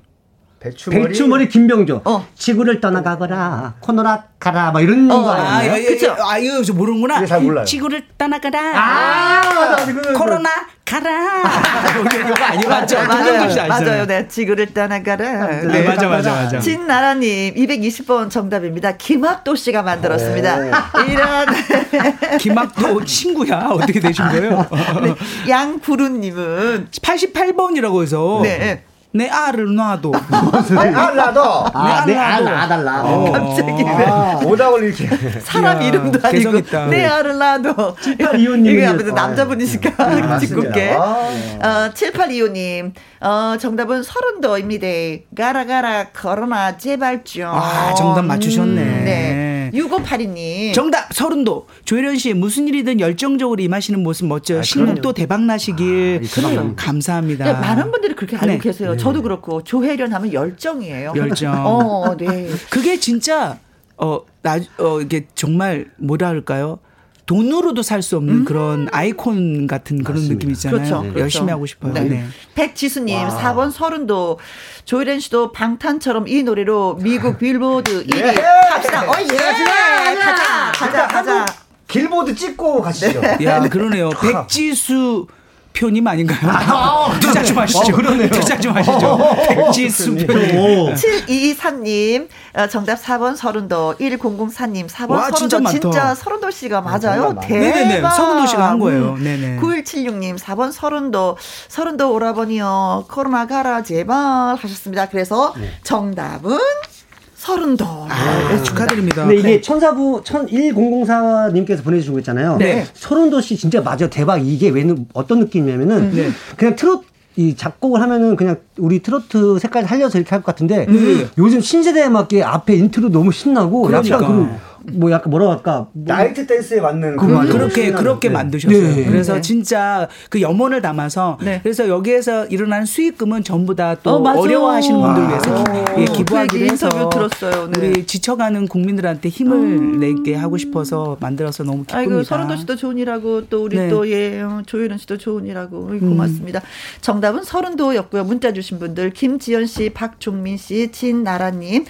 배추머리, 배추머리 김병조. 어. 지구를 떠나가거라. 코너라 가라. 막 이런 어, 거 아니에요? 아, 예, 그쵸? 아, 이거 저 모르는구나. 잘 몰라요. 지구를 떠나가라. 아, 코로나 가라. 이거 아니 맞죠? 맞아요. 맞아요. 네. 지구를 떠나가라. 네, 네 맞아, 맞아, 맞아. 진나라님 220번 정답입니다. 김학도 씨가 만들었습니다. 이런. 김학도 친구야. 어떻게 되신 거예요? 네. 양구루님은 88번이라고 해서. 네. 내 알을 놔도. 내 알 놔도. 아, 내알 놔달라. 어. 갑자기. 아, 오답을 이렇게. 사람 이름도 아니고. 내 알을 놔도. 7825님. 이게 아무튼 남자분이시니까. 아, 짓궂게. 어, 7825님. 어, 정답은 서른도입니다. 가라, 가라, 걸어나, 제발 좀. 아, 정답 맞추셨네. 음, 네. 6582님. 정답, 서른도. 조혜련 씨, 무슨 일이든 열정적으로 임하시는 모습 멋져요. 아, 신곡도 대박 나시길. 아, 감사합니다. 네, 많은 분들이 그렇게 알고 네. 계세요. 저도 그렇고 조혜련 하면 열정이에요. 열정. 어, 네. 그게 진짜 어, 나, 어, 이게 정말 뭐라 할까요? 돈으로도 살 수 없는 음. 그런 아이콘 같은 그런 맞습니다. 느낌 있잖아요. 그렇죠. 네. 열심히 하고 싶어요. 네. 네. 백지수님, 와. 4번 서른도 조혜련 씨도 방탄처럼 이 노래로 미국 빌보드 1위 예. 갑시다. 어, 예. 가자, 가자, 가자. 길보드 찍고 가시죠. 네. 야, 그러네요. 백지수 표님 아닌가요? 아, 투자 좀 하시죠. 어, 그러네요. 투자 좀 하시죠. 백지 수 표님. 7223님, 어, 정답 4번 설운도, 1004님, 4번 와, 설운도. 진짜, 진짜 설운도 씨가 아, 맞아요. 대박. 네네네. 설운도 씨가 한 거예요. 네네. 9176님, 4번 설운도, 설운도 오라버니요. 코로나 가라, 제발 하셨습니다. 그래서 네. 정답은 설운도. 아, 네, 축하드립니다. 근데 이게 네. 천사부 1004님께서 보내주신 거 있잖아요. 네. 설운도 씨 진짜 맞아 대박. 이게 왜 어떤 느낌이냐면은 네. 그냥 트롯 이 작곡을 하면은 그냥 우리 트로트 색깔 살려서 이렇게 할 것 같은데 음. 요즘 신세대에 맞게 앞에 인트로 너무 신나고 그러니까. 약간 그 뭐 약간 뭐라고 할까 뭐 나이트 댄스에 맞는 그 그렇게 그렇게 네. 만드셨어요. 네. 그래서 네. 진짜 그 염원을 담아서 네. 그래서 여기에서 일어나는 수익금은 전부 다또 어, 려워하시는 분들 위해서 예, 기부하기로 해서 인터뷰 들었어요. 네. 우리 지쳐가는 국민들한테 힘을 음. 내게 하고 싶어서 만들어서 너무 기쁩니다. 아이고 서른도 씨도 좋은 일하고 또 우리 네. 또예 조혜련 씨도 좋은 일하고 고맙습니다. 음. 정답은 서른도였고요. 문자 주신 분들 김지연 씨, 박종민 씨, 진나라님.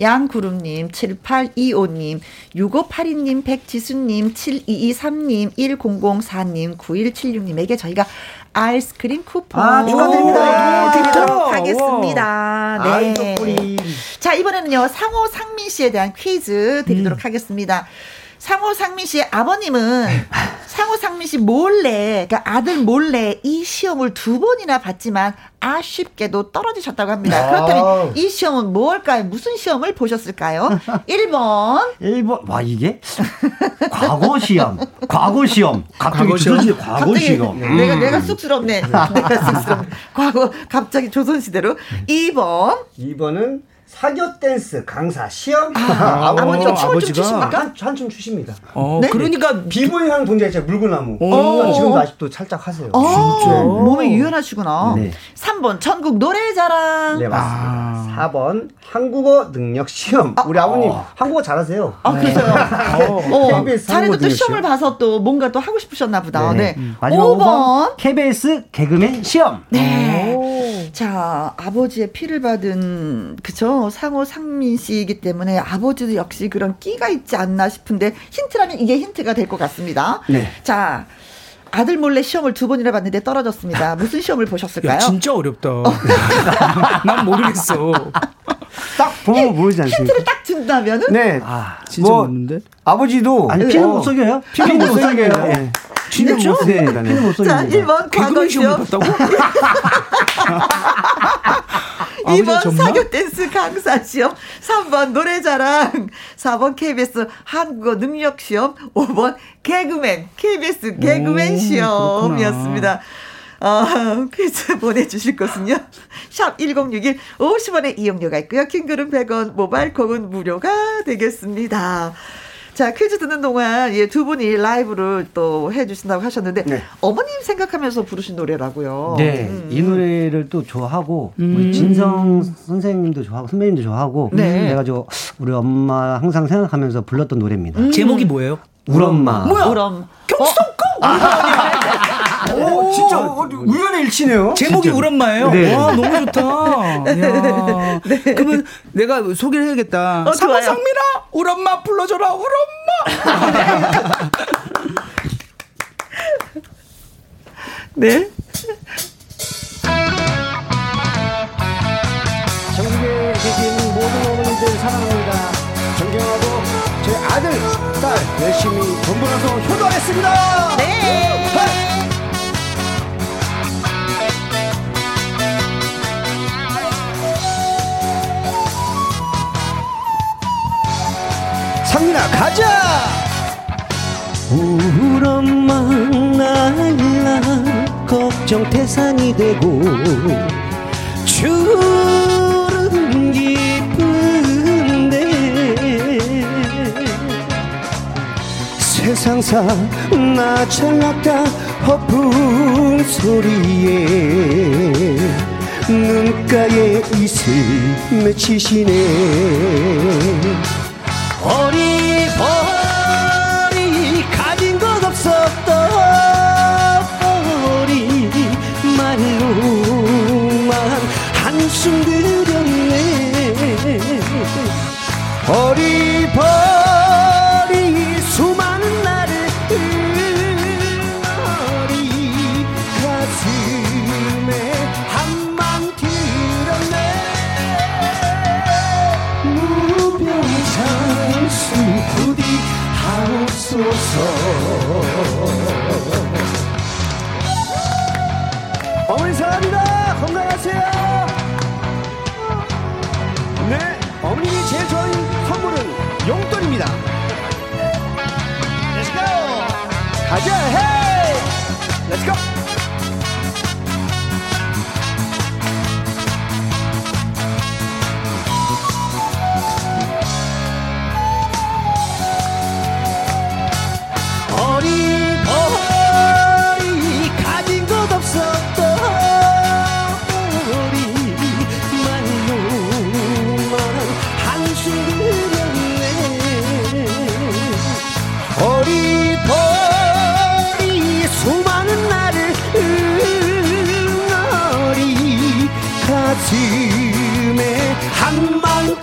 양구름님, 7825님, 6582님, 백지수님, 7223님, 1004님, 9176님에게 저희가 아이스크림 쿠폰 아, 축하드립니다. 드리도록 하겠습니다. 네. 자, 이번에는요, 상호 상민 씨에 대한 퀴즈 드리도록 음. 하겠습니다. 상호 상민 씨의 아버님은 상호 상민 씨 몰래, 그러니까 아들 몰래 이 시험을 두 번이나 봤지만 아쉽게도 떨어지셨다고 합니다. 아. 그렇다면 이 시험은 뭘까요? 무슨 시험을 보셨을까요? 1번. 1번. 와, 이게? 과거 시험. 과거 시험. 갑자기 과거 시험. 과거 시험. 음. 내가, 내가 쑥스럽네. 내가 쑥스럽네. 과거, 갑자기 조선시대로. 2번. 2번은 사교 댄스 강사 시험. 아, 아 버님 춤을 좀 추십니까? 한, 한춤 추십니다. 어, 네? 그러니까 비보이한 있죠 물구나무. 어. 지금도 아직도 살짝 하세요. 어. 진짜 몸이 유연하시구나. 네. 3번 전국 노래자랑. 네 맞습니다. 아. 4번 한국어 능력 시험. 아. 우리 아버님 어. 한국어 잘하세요. 아 그래서요. 어. 자네도 또 시험을 봐서 또 뭔가 또 하고 싶으셨나 보다. 네. 네. 음. 마지막 5번. 5번 KBS 개그맨 시험. 네. 오. 자 아버지의 피를 받은 그쵸 상호 상민 씨이기 때문에 아버지도 역시 그런 끼가 있지 않나 싶은데 힌트라면 이게 힌트가 될 것 같습니다. 네. 자. 아들 몰래 시험을 두 번이나 봤는데 떨어졌습니다. 무슨 시험을 보셨을까요? 야, 진짜 어렵다. 난 모르겠어. 딱 보면 모르지 않습니까? 힌트를 딱 준다면은? 네. 아, 진짜 뭐, 모르는데? 아버지도. 아니, 피는 어. 못 속여요? 피는 못 속여요. 네. 피는 못 속여요. 피는 못 속여요. 자, 1번 과거 시험. 2번 사교 댄스 강사 시험, 3번 노래 자랑, 4번 KBS 한국어 능력 시험, 5번 개그맨, KBS 개그맨 오, 시험이었습니다. 아, 퀴즈 보내주실 것은요. 샵 1061, 50원의 이용료가 있고요. 킹글은 100원, 모바일 콩은 무료가 되겠습니다. 자, 퀴즈 듣는 동안 예, 두 분이 라이브를 또 해주신다고 하셨는데 네. 어머님 생각하면서 부르신 노래라고요. 네, 음. 이 노래를 또 좋아하고 음. 우리 진성 선생님도 좋아하고 선배님도 좋아하고 네. 그래가지고 우리 엄마 항상 생각하면서 불렀던 노래입니다. 음. 제목이 뭐예요? 우리 엄마. 뭐야? 우리 엄마. 경수동 고! 오, 진짜 우연의 일치네요. 제목이 우리 엄마예요. 네. 와, 너무 좋다. 네. 그러면 내가 소개를 해야겠다. 어, 상민아, 우리 엄마 불러줘라, 우리 엄마. 네. 전국에 계신 모든 어머니들 사랑합니다. 존경하고 제 아들, 딸 열심히 돈 벌어서 효도하겠습니다. 네. 상민아 가자! 우리 엄마 날라 걱정 대상이 되고 주름 깊은데 세상사 나 잘났다 허풍 소리에 눈가에 이슬 맺히시네 어리버리 가진 것 없었던 어리 말로만 한숨 들였네. 어리버리 go 가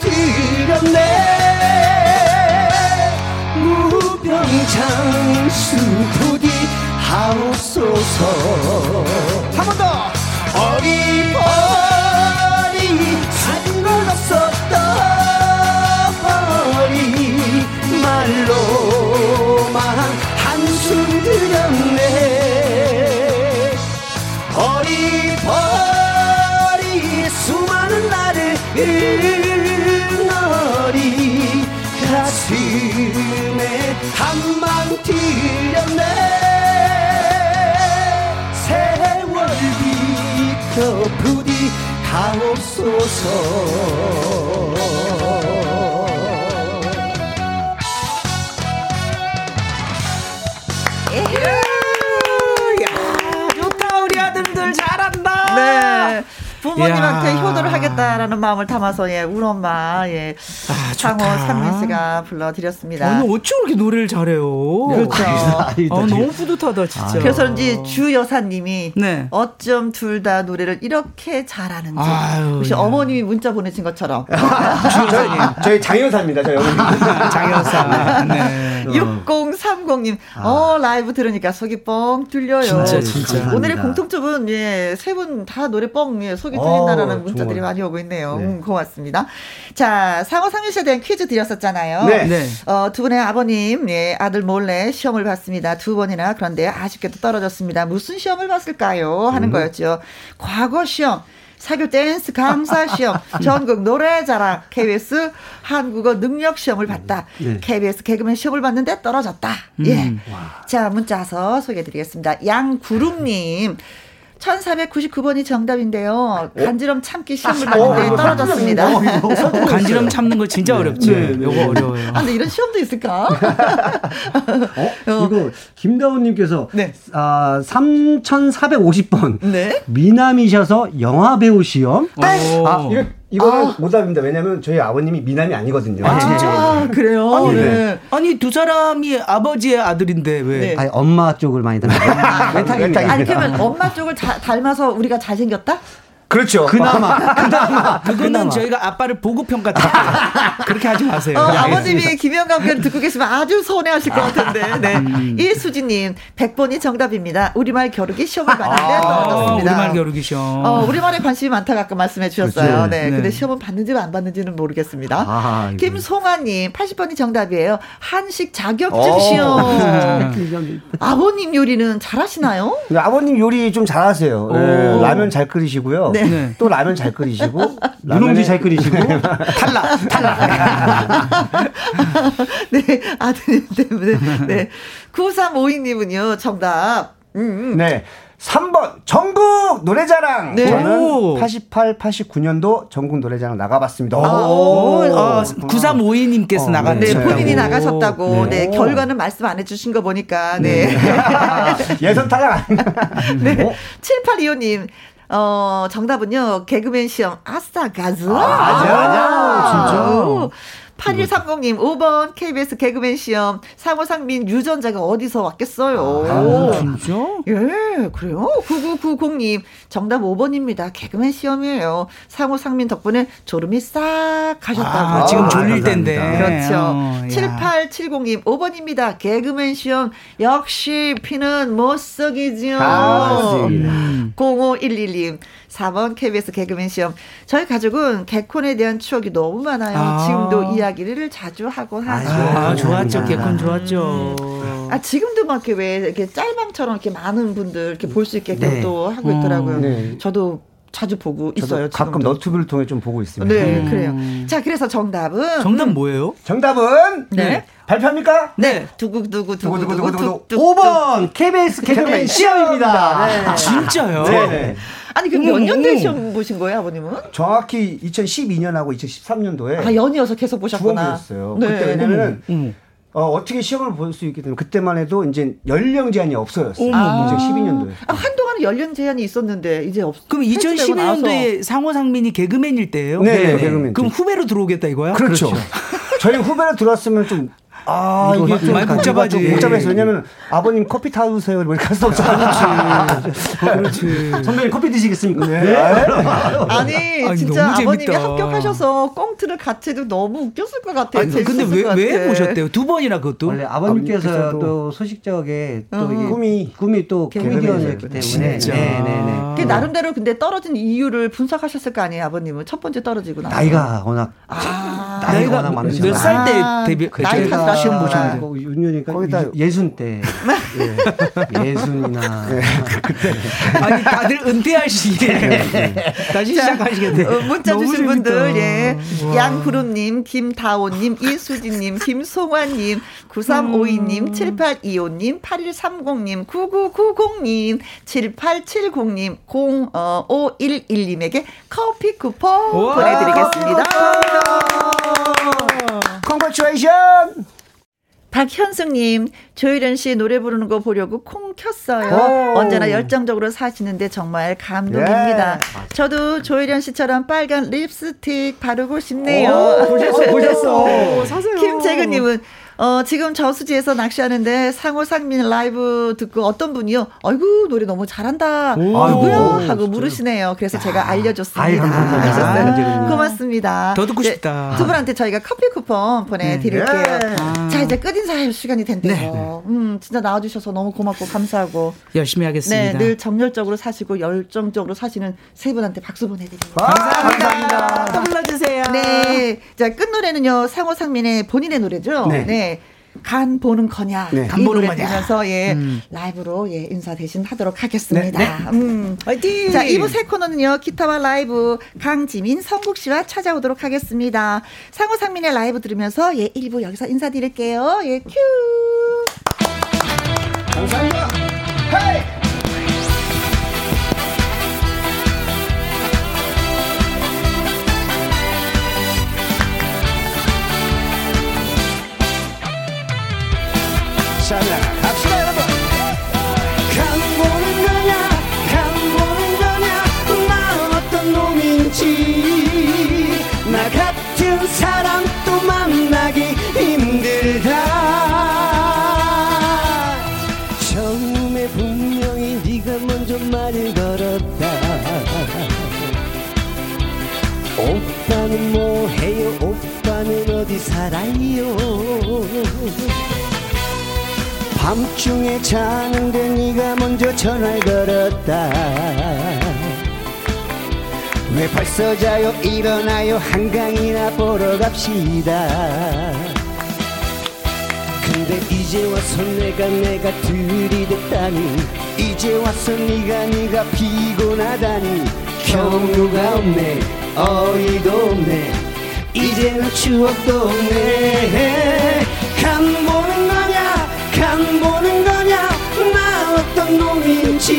들였네. 무병장수 부디 하옵소서. 한 번 더. 어리버리 산것 불렀었던 머리 말로만 한숨 들였네. 버리버리 수많은 나를 한방 들였네. 세월 비켜 부디 가옵소서 하겠다라는 마음을 담아서 예, 우리 엄마 예. 상호 상민 씨가 불러드렸습니다. 오늘 어쩜 그렇게 노래를 잘해요? 그렇죠. 아, 너무 뿌듯하다 진짜. 그래서 이제 주 여사님이 네. 어쩜 둘 다 노래를 이렇게 잘하는지 아유, 혹시 야. 어머님이 문자 보내신 것처럼 저희 장여사입니다. 저희. 장여사. 네. 6030님, 어, 라이브 들으니까 속이 뻥 뚫려요. 진짜, 진짜. 오늘의 공통점은, 예, 세 분 다 노래 뻥, 예, 속이 어, 뚫린다라는 문자들이. 많이 오고 있네요. 네. 음, 고맙습니다. 자, 상호 상민 씨에 대한 퀴즈 드렸었잖아요. 네. 네. 어, 두 분의 아버님, 예, 아들 몰래 시험을 봤습니다. 두 번이나 그런데 아쉽게도 떨어졌습니다. 무슨 시험을 봤을까요? 하는 거였죠. 과거 시험. 사교 댄스 강사 시험, 전국 노래자랑, KBS 한국어 능력 시험을 봤다. 네. KBS 개그맨 시험을 봤는데 떨어졌다. 예. 자, 문자서 소개해 드리겠습니다. 양구름님. 1499번이 정답인데요. 간지럼 참기 시험을 봤는데 떨어졌습니다. 간지럼 참는 거 진짜 어렵지. 네, 네. 요거 어려워요. 아, 근데 이런 시험도 있을까? 어? 이거 김다운님께서 네. 아 3,450번 네. 미남이셔서 영화 배우 시험. 오. 아, 이거, 이거는 오답입니다. 왜냐면 저희 아버님이 미남이 아니거든요. 아, 그래요? 아니, 네. 아니 두 사람이 아버지의 아들인데 왜? 네. 아니 엄마 쪽을 많이 닮았어요. 외탁입니다. 아니, 그러면 엄마 쪽을 자- 닮아서 우리가 잘생겼다? 그렇죠. 그나마 그나마 그거는 그나마. 저희가 아빠를 보고 평가 드릴게요. 그렇게 하지 마세요. 어, 네, 아버님이. 김영감 교를 듣고 계시면 아주 서운해하실 것 같은데. 네. 음. 이수지님, 100번이 정답입니다. 우리말 겨루기 시험을 봤는데 아, 떨어졌습니다. 우리말 겨루기 시험. 어, 우리말에 관심이 많다고 아까 말씀해 주셨어요. 그렇죠. 네. 네. 근데 시험은 봤는지 안 봤는지는 모르겠습니다. 아. 김송아님, 80번이 정답이에요. 한식 자격증 어. 시험. 아버님 요리는 잘하시나요? 아버님 요리 좀 잘하세요. 네, 라면 잘 끓이시고요. 네. 네. 또 라면 잘 끓이시고. 누룽지 잘 끓이시고 탈락, 탈락. 네, 아드님 때문에. 네. 9352님은요, 정답. 음, 음. 네. 3번 전국 노래자랑. 네. 저는 오. 88, 89년도 전국 노래자랑 나가봤습니다. 오, 어, 9352님께서 어, 나갔네. 네, 네. 본인이 오. 나가셨다고. 네, 네. 결과는 말씀 안 해주신 거 보니까. 네. 예선 탈락. 네. 7825님. 어, 정답은요, 개그맨 시험, 아싸, 가즈. 맞아, 맞아. 진짜. 8130님, 5번 KBS 개그맨 시험, 상호상민 유전자가 어디서 왔겠어요? 아, 진짜? 예, 그래요? 9990님, 정답 5번입니다. 개그맨 시험이에요. 상호상민 덕분에 졸음이 싹 가셨다고. 아, 지금 졸릴. 텐데. 그렇죠. 어, 야. 7870님, 5번입니다. 개그맨 시험. 역시 피는 못 썩이지요. 아, 맞습니다. 음. 0511님, 4번 KBS 개그맨 시험. 저희 가족은 개콘에 대한 추억이 너무 많아요. 아. 지금도 이야기를 자주 하곤 하죠. 아, 좋았죠. 음. 개콘 좋았죠. 아, 지금도 막 이렇게 왜 이렇게 짤방처럼 이렇게 많은 분들 이렇게 볼 수 있게끔 네. 또 하고 있더라고요. 네. 저도 자주 보고 있어요. 가끔 지금도. 너튜브를 통해 좀 보고 있습니다. 네, 음. 그래요. 자, 그래서 정답은 정답 뭐예요? 정답은 네. 발표합니까? 네. 두구두구 두구두구 두구두구두구. 뚝뚝. 5번 KBS 개그맨 시험입니다. 네. 진짜요? 네. 아니 그럼 몇 년도에 시험 보신 거예요, 아버님은? 정확히 2012년하고 2013년도에 아 연이어서 계속 보셨구나. 주원부였어요. 네. 그때 왜냐면은 음. 어, 어떻게 시험을 볼 수 있기 때문에 그때만 해도 이제 연령 제한이 없어졌어요. 어머. 2012년도에. 아, 한동안은 연령 제한이 있었는데 이제 없. 그럼 폐지되고 나서. 2012년도에 상호상민이 개그맨일 때예요? 네, 네, 개그맨. 그럼 후배로 들어오겠다 이거야? 그렇죠. 저희 후배로 들어왔으면 좀 아, 이게 좀 많이 복잡하지. 좀 복잡해서 왜냐면 아버님 커피 타주세요. 이렇게 할수 없잖아요. 그렇지. 선배님 커피 드시겠습니까? 네. 아니, 아니, 진짜 아버님이. 합격하셔서 꽁트를 같이 해도 너무 웃겼을 것 같아요. 아니, 근데 왜, 것왜 같아. 보셨대요? 두 번이나 그것도? 원래 아버님께서 또 소식적에 또 어. 꿈이 꿈이 또. 코미디언이었기 때문에 진짜. 네 네네. 그 이게 나름대로 근데 떨어진 이유를 분석하셨을 거 아니에요, 아버님은 첫 번째 떨어지고 나서. 나이가 워낙 아, 나이가 워낙 많으시죠. 몇살 때 데뷔 나이 탓 시험 보셨는데? 윤년이니까 거기다 예순 때 예. 예순이나 네. 그때 아니 다들 은퇴할 시기에 다시 시작하시겠네. 어, 문자 주신 분들 예 양구름님, 김다온님, 이수진님, 김송환님, 9352님, 음. 7825님, 8130님, 9990님, 7870님, 0511님에게 커피 쿠폰 보내드리겠습니다. Congratulations! 박현숙님, 조혜련 씨 노래 부르는 거 보려고 콩 켰어요. 오. 언제나 열정적으로 사시는데 정말 감동입니다. 예. 저도 조혜련 씨처럼 빨간 립스틱 바르고 싶네요. 오, 보셨어, 보셨어. 사세요. 김재근님은 어, 지금 저수지에서 낚시하는데 상호 상민 라이브 듣고 어떤 분이요? 아이고, 노래 너무 잘한다. 누구요? 하고 물으시네요. 그래서 제가 알려줬습니다. 아이, 감사합니다. 고맙습니다. 더 듣고 네, 싶다. 네, 두 분한테 저희가 커피 쿠폰 보내드릴게요. 네. 자, 이제 끝인사할 시간이 된대요. 네. 음, 진짜 나와주셔서 너무 고맙고 감사하고. 열심히 하겠습니다. 네, 늘 정열적으로 사시고 열정적으로 사시는 세 분한테 박수 보내드립니다. 아, 감사합니다. 또 불러주세요. 네. 자, 끝 노래는요, 상호 상민의 본인의 노래죠. 네. 네. 간 보는 거냐 네. 간 보는 거냐 들면서 예 음. 라이브로 예 인사 대신 하도록 하겠습니다. 네, 네. 음. 화이팅! 자 2부 새 코너는요 기타와 라이브 강지민 성국 씨와 찾아오도록 하겠습니다. 상호 상민의 라이브 들으면서 예 1부 여기서 인사드릴게요. 예 큐. 감사합니다. 살아요. 밤중에 자는데 네가 먼저 전화를 걸었다. 왜 벌써 자요? 일어나요. 한강이나 보러 갑시다. 근데 이제 와서 내가 내가 들이댔다니. 이제 와서 네가 네가 피곤하다니. 경우가 없네. 어이도 없네 이제는 추억도 없네. 간 보는 거냐 간 보는 거냐 나 어떤 놈인지.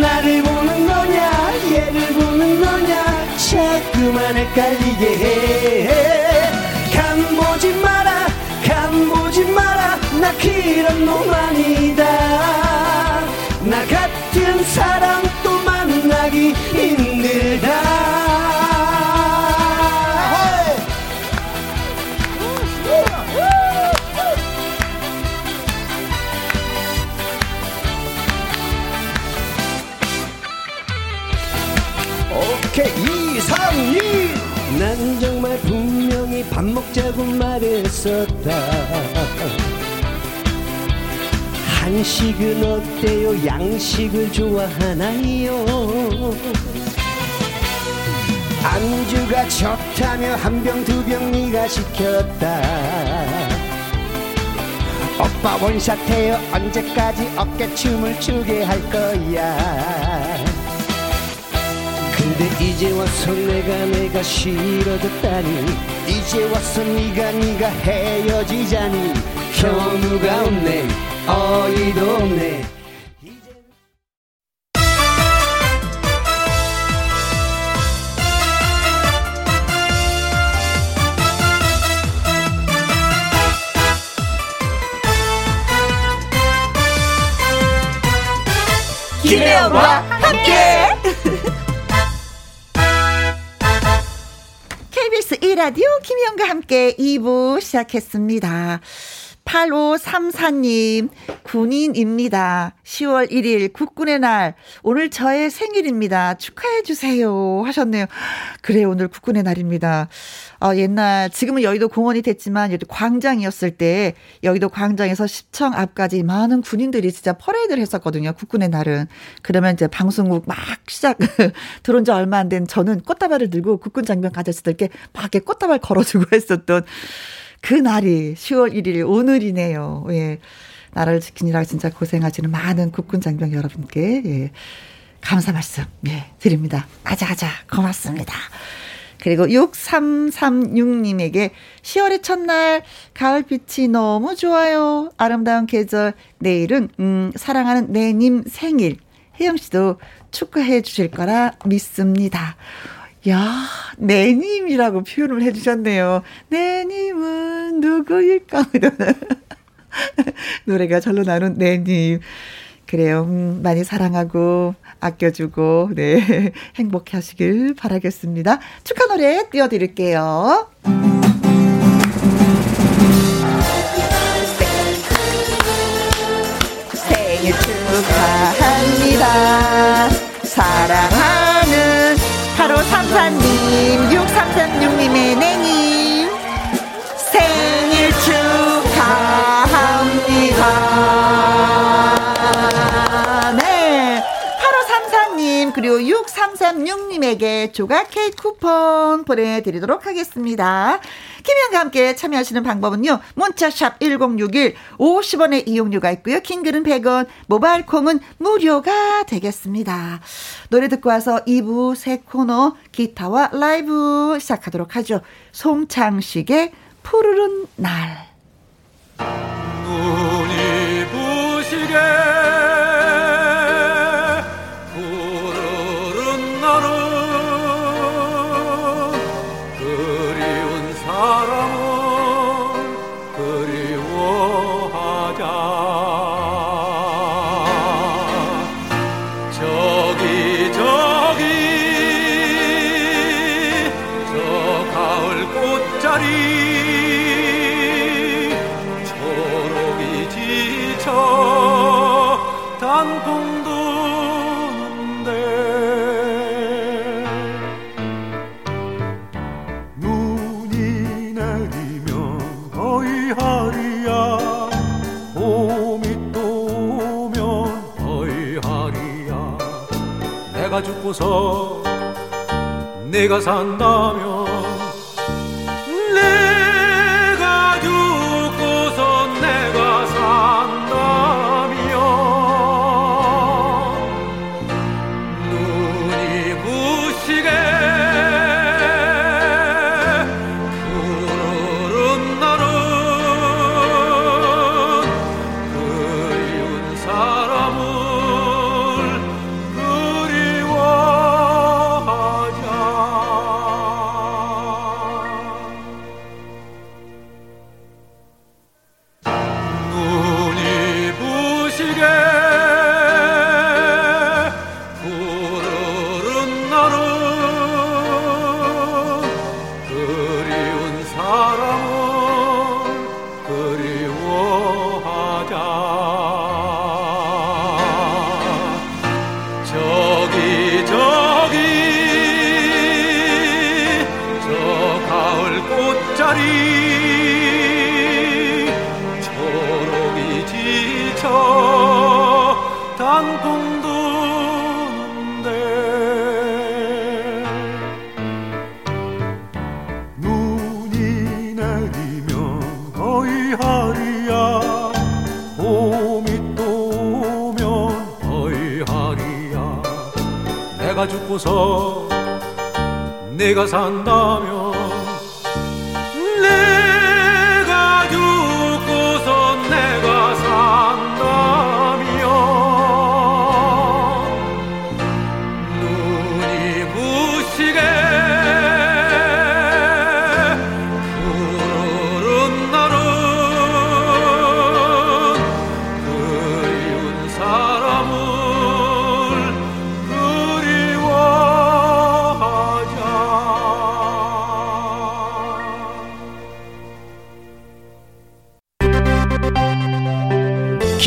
나를 보는 거냐 얘를 보는 거냐 자꾸만 헷갈리게 해간 보지 마라 간 보지 마라 나 그런 놈 아니다. 나 같은 사람 또 만나기 힘들다 난 정말 분명히 밥 먹자고 말했었다. 한식은 어때요? 양식을 좋아하나요? 안주가 좋다며 한 병두병 네가 시켰다. 오빠 원샷해요. 언제까지 어깨춤을 추게 할 거야 근데 이제 와서 내가 내가 싫어졌다니. 이제 와서 네가 네가 헤어지자니. 경우가 없네. 어이도 없네. 김혜영과 1라디오 김희영과 함께 2부 시작했습니다. 8534님, 군인입니다. 10월 1일 국군의 날. 오늘 저의 생일입니다. 축하해주세요. 하셨네요. 그래, 오늘 국군의 날입니다. 어, 옛날, 지금은 여의도 공원이 됐지만, 여기 광장이었을 때, 여의도 광장에서 시청 앞까지 많은 군인들이 진짜 퍼레이드를 했었거든요. 국군의 날은. 그러면 이제 방송국 막 시작, 들어온 지 얼마 안 된 저는 꽃다발을 들고 국군 장병 가졌을 때 밖에 꽃다발 걸어주고 했었던 그 날이 10월 1일 오늘이네요. 예. 나라를 지키느라 진짜 고생하시는 많은 국군 장병 여러분께 예. 감사 말씀 예, 드립니다. 아자아자 고맙습니다. 그리고 6336님에게 10월의 첫날 가을빛이 너무 좋아요. 아름다운 계절 내일은 음, 사랑하는 내님 생일 혜영 씨도 축하해 주실 거라 믿습니다. 야, 내님이라고 표현을 해주셨네요. 내님은 누구일까? 노래가 절로 나눈 내님. 그래요. 음, 많이 사랑하고, 아껴주고, 네. 행복해 하시길 바라겠습니다. 축하 노래 띄워드릴게요. 생일 축하합니다. 8336님에게 조각 케이크 쿠폰 보내드리도록 하겠습니다. 김현과 함께 참여하시는 방법은요. 문자샵 1061 50원의 이용료가 있고요. 킹글은 100원, 모바일 콩은 무료가 되겠습니다. 노래 듣고 와서 2부 새 코너 기타와 라이브 시작하도록 하죠. 송창식의 푸르른 날. 눈이 부시게 내가 산다면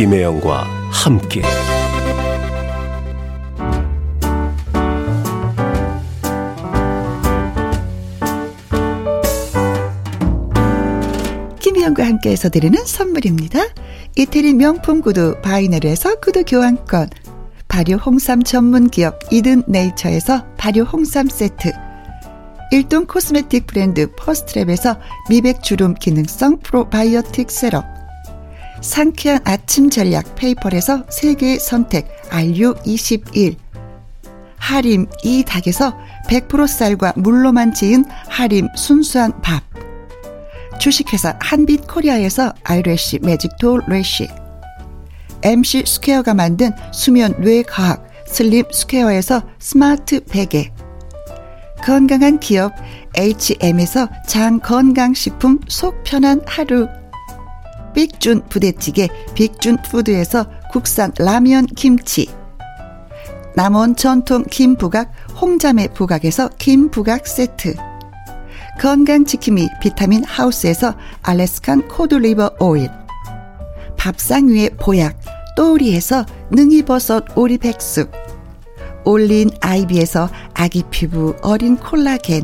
김혜영과 함께. 김혜영과 함께해서 드리는 선물입니다. 이태리 명품 구두 바이네르에서 구두 교환권. 발효 홍삼 전문 기업 이든 네이처에서 발효 홍삼 세트. 일동 코스메틱 브랜드 퍼스트랩에서 미백 주름 기능성 probiotic serum 상쾌한 아침 전략 페이퍼에서 세계 선택 RU21 하림 이 닭에서 100% 쌀과 물로만 지은 하림 순수한 밥. 주식회사 한빛 코리아에서 아이래쉬 매직톨 래쉬. MC 스퀘어가 만든 수면 뇌과학 슬립 스퀘어에서 스마트 베개. 건강한 기업 HM에서 장 건강식품 속 편한 하루 빅준 부대찌개 빅준 푸드에서 국산 라면 김치. 남원 전통 김부각 홍자매 부각에서 김부각 세트. 건강지킴이 비타민 하우스에서 Alaskan cod liver oil. 밥상 위의 보약 또리에서 능이버섯 오리백숙. 올린 아이비에서 아기 피부 어린 콜라겐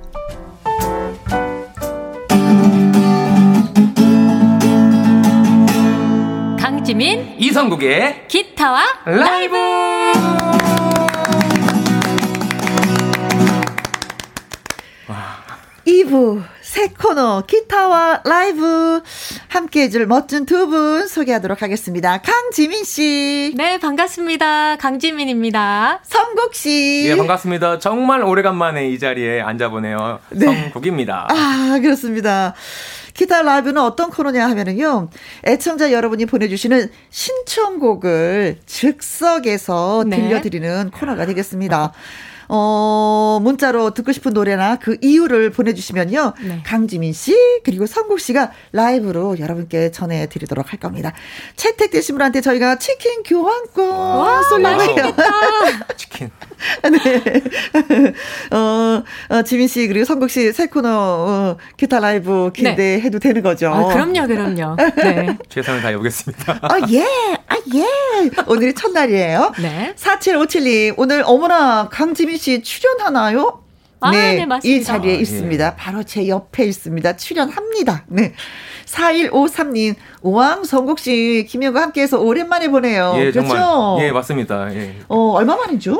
강지민 이성국의 기타와 라이브 2부 새 코너 기타와 라이브 함께 해줄 멋진 두 분 소개하도록 하겠습니다. 강지민 씨. 네, 반갑습니다. 강지민입니다. 성국 씨. 예, 반갑습니다. 정말 오래간만에 이 자리에 앉아보네요. 네. 성국입니다. 아, 그렇습니다. 기타 라이브는 어떤 코너냐 하면은요, 애청자 여러분이 보내주시는 신청곡을 즉석에서 네. 들려드리는 코너가 되겠습니다. 어, 문자로 듣고 싶은 노래나 그 이유를 보내주시면요. 네. 강지민 씨, 그리고 성국 씨가 라이브로 여러분께 전해드리도록 할 겁니다. 채택되신 분한테 저희가 치킨 교환권 쏠려고요. 치킨. 네. 어, 어, 지민 씨, 그리고 성국 씨 새 코너, 어, 기타 라이브 기대해도 네. 되는 거죠? 아, 그럼요, 그럼요. 네. 최선을 다해보겠습니다. 아, 예, 아, 예. 오늘이 첫날이에요. 네. 4757님, 오늘 어머나, 강지민 씨 출연하나요? 아, 네, 네, 맞습니다. 이 자리에 아, 있습니다. 예. 바로 제 옆에 있습니다. 출연합니다. 네. 4153님, 우왕 성국 씨, 김효과 함께해서 오랜만에 보네요. 예, 그렇죠? 정말. 예, 맞습니다. 예. 어, 얼마 만이죠?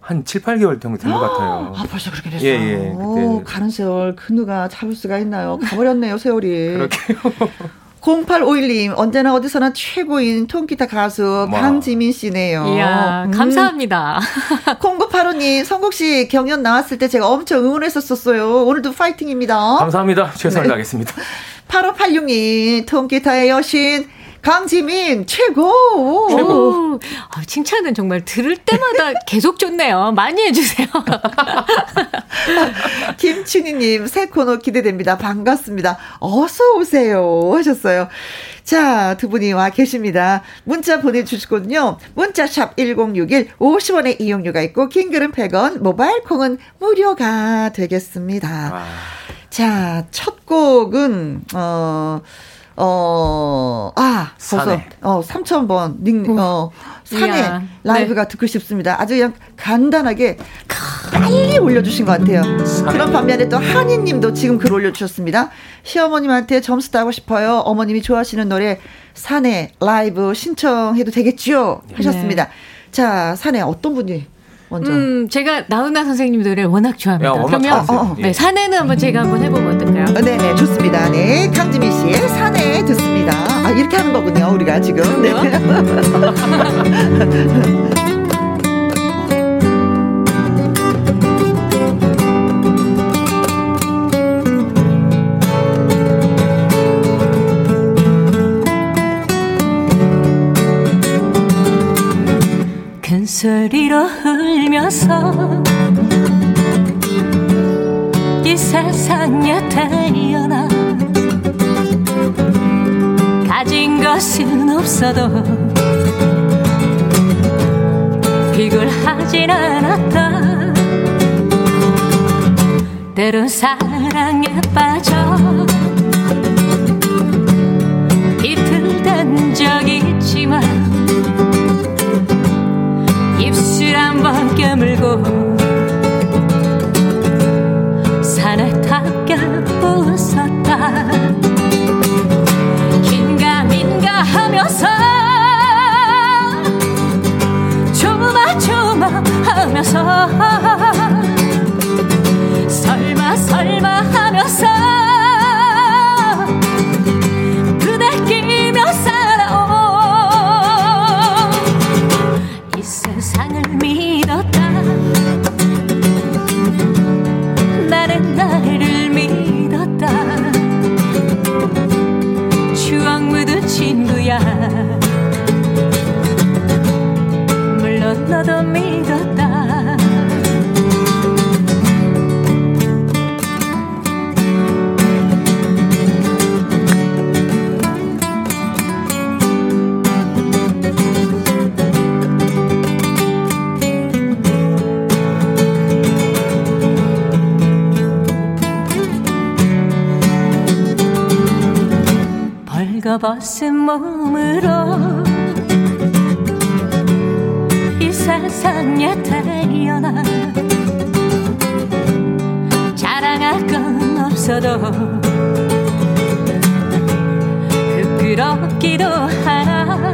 한 7, 8개월 정도 된 것 같아요. 아, 벌써 그렇게 됐어요. 예, 예. 오, 가는 세월 그 누가 잡을 수가 있나요? 가버렸네요, 세월이. 그렇게요. 0851님, 언제나 어디서나 최고인 통기타 가수 와. 강지민 씨네요. 이야, 음. 감사합니다. 0985님, 성국 씨 경연 나왔을 때 제가 엄청 응원했었어요. 오늘도 파이팅입니다. 감사합니다. 최선을 네. 다하겠습니다. 8586님, 통기타의 여신, 강지민 최고. 최고. 아, 칭찬은 정말 들을 때마다 계속 좋네요. 많이 해주세요. 김춘희님 새 코너 기대됩니다. 반갑습니다. 어서 오세요 하셨어요. 자, 두 분이 와 계십니다. 문자 보내주시거든요. 문자샵 1061 50원의 이용료가 있고 킹글은 100원 모바일 콩은 무료가 되겠습니다. 와. 자, 첫 곡은 어 어, 아, 벌써, 어, 3,000번, 닉, 어, 산에 이야. 라이브가 네. 듣고 싶습니다. 아주 그냥 간단하게 빨리 올려주신 것 같아요. 산에. 그런 반면에 또 한희 님도 지금 글 올려주셨습니다. 시어머님한테 점수 따고 싶어요. 어머님이 좋아하시는 노래, 산에 라이브 신청해도 되겠지요? 하셨습니다. 네. 자, 산에 어떤 분이 먼저. 음, 제가 나훈아 선생님 노래 워낙 좋아합니다. 야, 그러면 어, 어, 네, 사내는 한번 제가 한번 해보면 어떨까요? 어, 네네, 네, 좋습니다. 네, 강지미 씨의 사내 듣습니다. 아, 이렇게 하는 거군요, 우리가 지금. 네. 큰 소리로 울면서 이 세상에 태어나 가진 것은 없어도 비굴하진 않았다 때론 사랑에 빠져 비틀댄 적이 있지만 한번 깨물고 산에 닿게 웃었다. 긴가민가 하면서 조마조마 하면서 너도 믿었다. 벌거벗은 몸으로 세상에 태어나. 자랑할 건 없어도 부끄럽기도 하나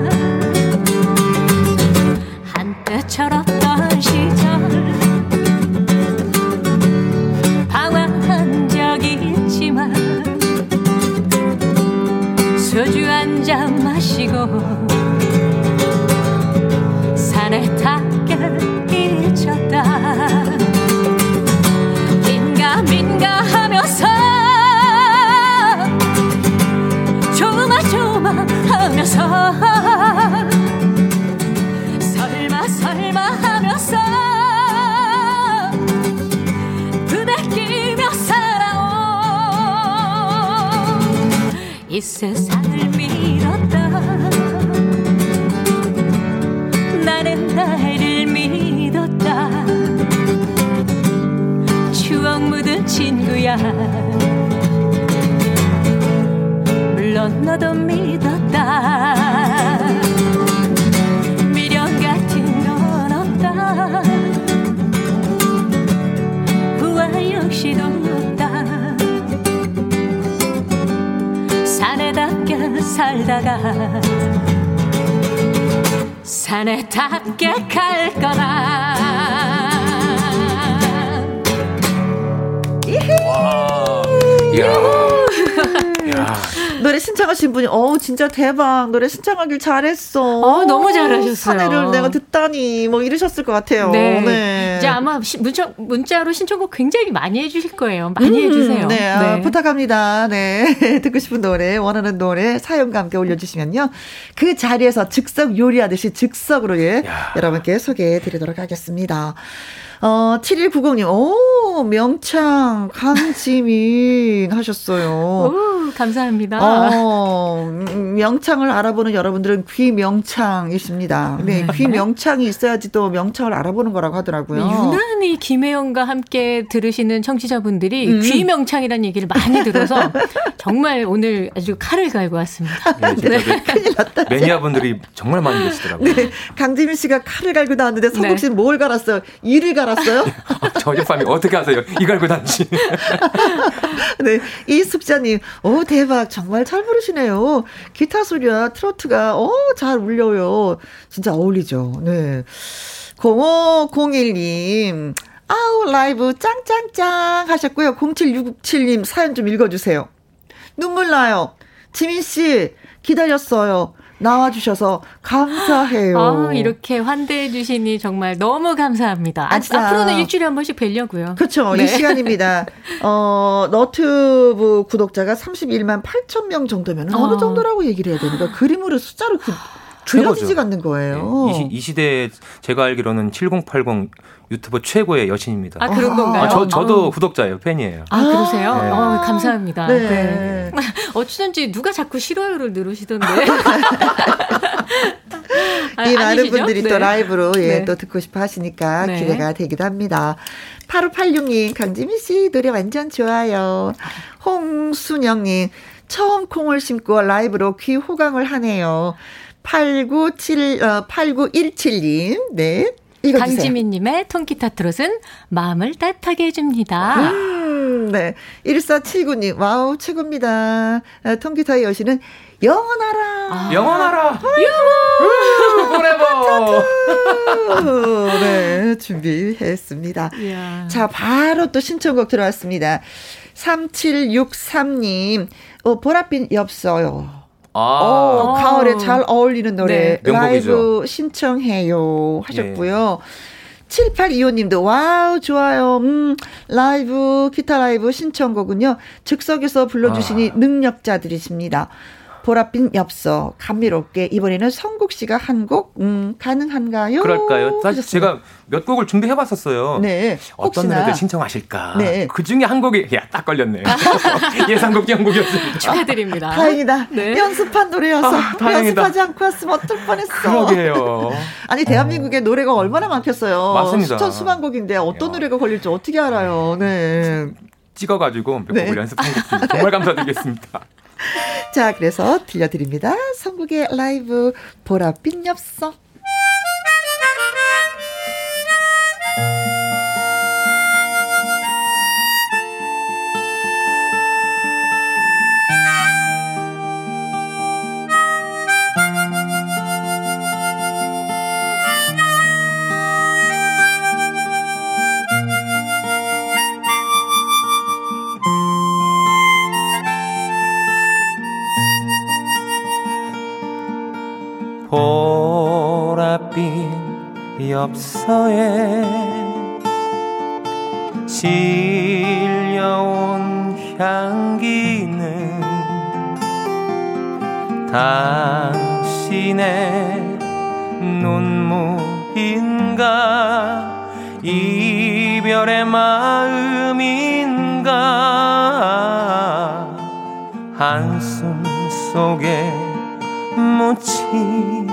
세상을 믿었다. 나는 나를 믿었다. 추억 묻은 친구야. 물론 너도 믿었다 살다가 산에답게 갈 거다 이야. 야. 노래 신청하신 분이 어 진짜 대박 노래 신청하길 잘했어. 어, 너무 잘하셨어요. 사내를 내가 듣다니 뭐 이러셨을 것 같아요. 네. 네. 이제 아마 시- 문자, 문자로 신청곡 굉장히 많이 해주실 거예요. 많이 해주세요. 네, 아, 부탁합니다. 네. 듣고 싶은 노래, 원하는 노래, 사연과 함께 올려주시면요. 그 자리에서 즉석 요리하듯이 즉석으로 예, 여러분께 소개해 드리도록 하겠습니다. 어, 7190님, 오, 명창, 강지민 하셨어요. 오, 감사합니다. 어, 음, 명창을 알아보는 여러분들은 귀명창이십니다. 네, 귀명창이 있어야지 또 명창을 알아보는 거라고 하더라고요. 네, 유난히 김혜영과 함께 들으시는 청취자분들이 음. 귀명창이라는 얘기를 많이 들어서 정말 오늘 아주 칼을 갈고 왔습니다. 네, 진짜 매- 매니아분들이 정말 많이 계시더라고요. 네, 강지민 씨가 칼을 갈고 나왔는데 네. 성국 씨는 뭘 갈았어요? 이를 갈았어요? 저 어젯밤에 어떻게 하세요? 이 갈고 다니시. 네, 이숙자님, 오 대박, 정말 잘 부르시네요. 기타 소리와 트로트가 오잘 울려요. 진짜 어울리죠. 네, 0501님, 아우 라이브 짱짱짱 하셨고요. 0767님 사연 좀 읽어주세요. 눈물 나요. 지민 씨 기다렸어요. 나와주셔서 감사해요. 아, 이렇게 환대해 주시니 정말 너무 감사합니다. 아, 진짜. 앞으로는 일주일에 한 번씩 뵈려고요. 그렇죠. 네. 이 시간입니다. 어, 너튜브 구독자가 31만 8천 명 정도면 어. 어느 정도라고 얘기를 해야 되는가? 그림으로 숫자로 그, 들려지지 않는 거예요. 네. 이, 시, 이 시대에 제가 알기로는 7080 유튜브 최고의 여신입니다. 아, 그런 건가요? 아, 저, 저도 아. 구독자예요, 팬이에요. 아, 그러세요? 네. 어, 감사합니다. 네. 네. 어쩌든지 누가 자꾸 싫어요를 누르시던데. 아, 이 많은 분들이 네. 또 라이브로 예, 네. 또 듣고 싶어 하시니까 네. 기대가 되기도 합니다. 8586님, 강지민 씨 노래 완전 좋아요. 홍순영님, 처음 콩을 심고 라이브로 귀 호강을 하네요. 897, 어, 8917님, 네. 강지민님의 통기타 트롯은 마음을 따뜻하게 해줍니다. 음, 네. 1479님, 와우, 최고입니다. 아, 통기타의 여신은 영원하라. 아. 영원하라. forever. 네, 준비했습니다. 이야. 자, 바로 또 신청곡 들어왔습니다. 3763님, 어, 보랏빛 엽서요. 아. 어, 가을에 잘 어울리는 노래 네. 라이브 신청해요 하셨고요. 네. 7825님도 와우 좋아요. 음 라이브 기타 라이브 신청곡은요. 즉석에서 불러주시니 아. 능력자들이십니다. 보랏빛 엽서 감미롭게 이번에는 성국 씨가 한 곡 음, 가능한가요? 그럴까요? 사실 하셨습니다. 제가 몇 곡을 준비해 봤었어요. 네. 어떤 노래들 신청하실까? 네. 그 중에 한 곡이 야 딱 걸렸네요. 예상곡 연곡이었습니다. 축하드립니다. 다행이다. 네. 연습한 노래여서 아, 연습하지 않고 왔으면 어떨 뻔했어. 그러게요. 아니 대한민국에 노래가 얼마나 많겠어요. 맞습니다. 수천 수만 곡인데 어떤 야. 노래가 걸릴지 어떻게 알아요? 네. 찍어가지고 몇 네. 곡을 연습한 곡 정말 감사드리겠습니다. 자, 그래서 들려드립니다. 성국의 라이브 보랏빛 엽서. 보랏빛 엽서에 실려온 향기는 당신의 눈물인가? 이별의 마음인가? 한숨 속에 묻힌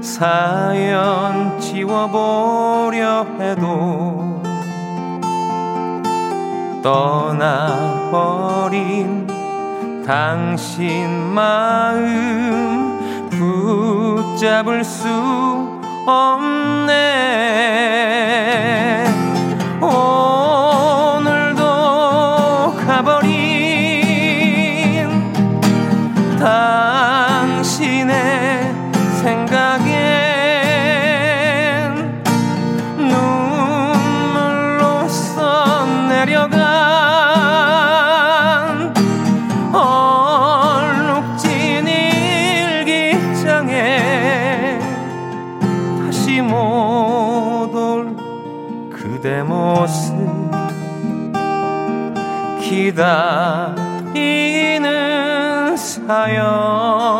사연 지워보려 해도 떠나버린 당신 마음 붙잡을 수 없네 기다리는 사연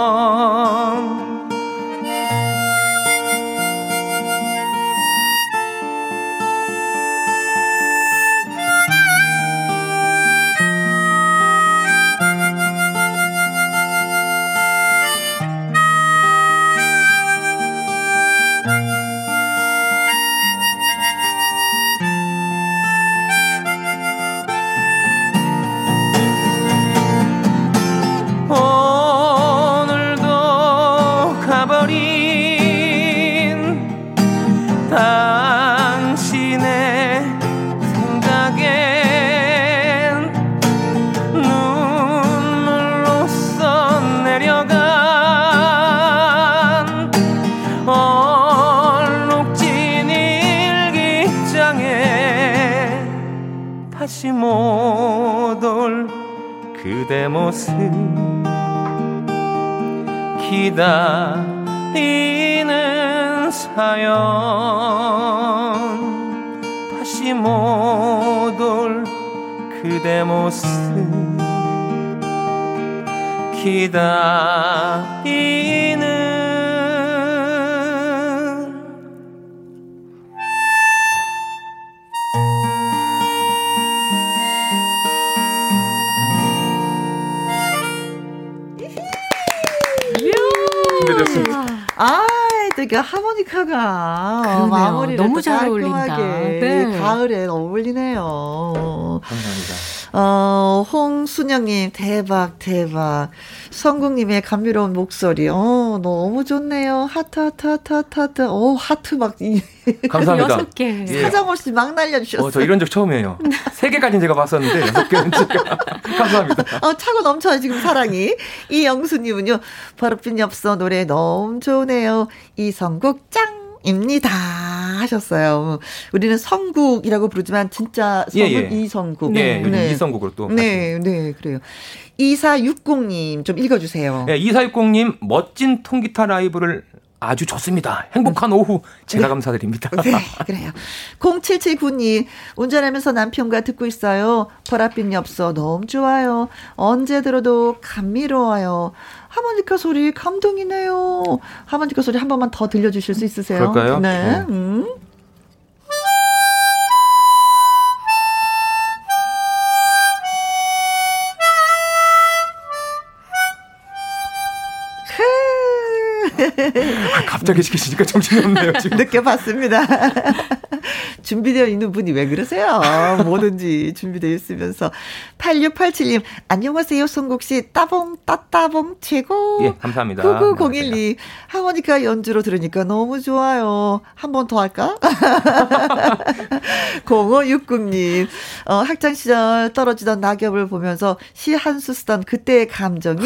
그대 모습. 기다리는 사연. 다시 못 올 그대 모습. 기다리는 아, 되게 하모니카가 그러네요. 마무리를 너무 잘 어울린다. 네. 가을에 어울리네요. 감사합니다. 어, 홍순영님, 대박, 대박. 성국님의 감미로운 목소리, 어, 너무 좋네요. 하트, 하트, 하트, 하트, 하트. 어, 하트 막. 감사합니다. 여섯 개. 예. 사정없이 막 날려주셨어요. 어, 저 이런 적 처음이에요. 세 개까지는 제가 봤었는데, 여섯 개는 제가. 감사합니다. 어, 차고 넘쳐요, 지금 사랑이. 이영수님은요, 버릇빈 엽서 노래 너무 좋네요. 이성국 짱! 입니다 하셨어요. 우리는 성국이라고 부르지만 진짜 성은 예, 예. 이성국. 네, 네. 이성국으로 또. 네, 네, 그래요. 2460님 좀 읽어주세요. 네, 2460님 멋진 통기타 라이브를 아주 좋습니다. 행복한 오후 제가 네. 감사드립니다. 네, 그래요. 0779님 운전하면서 남편과 듣고 있어요. 보랏빛 엽서 너무 좋아요. 언제 들어도 감미로워요. 하모니카 소리 감동이네요. 하모니카 소리 한 번만 더 들려주실 수 있으세요? 그럴까요? 네. 네. 음. 아, 갑자기 시키시니까 정신이 없네요, 지금. 느껴봤습니다. 준비되어 있는 분이 왜 그러세요? 뭐든지 준비되어 있으면서. 8687님, 안녕하세요, 송국 씨. 따봉, 따따봉, 최고. 예, 감사합니다. 99012, 하모니카 연주로 들으니까 너무 좋아요. 한 번 더 할까? 0560님, 어, 학창시절 떨어지던 낙엽을 보면서 시 한 수 쓰던 그때의 감정이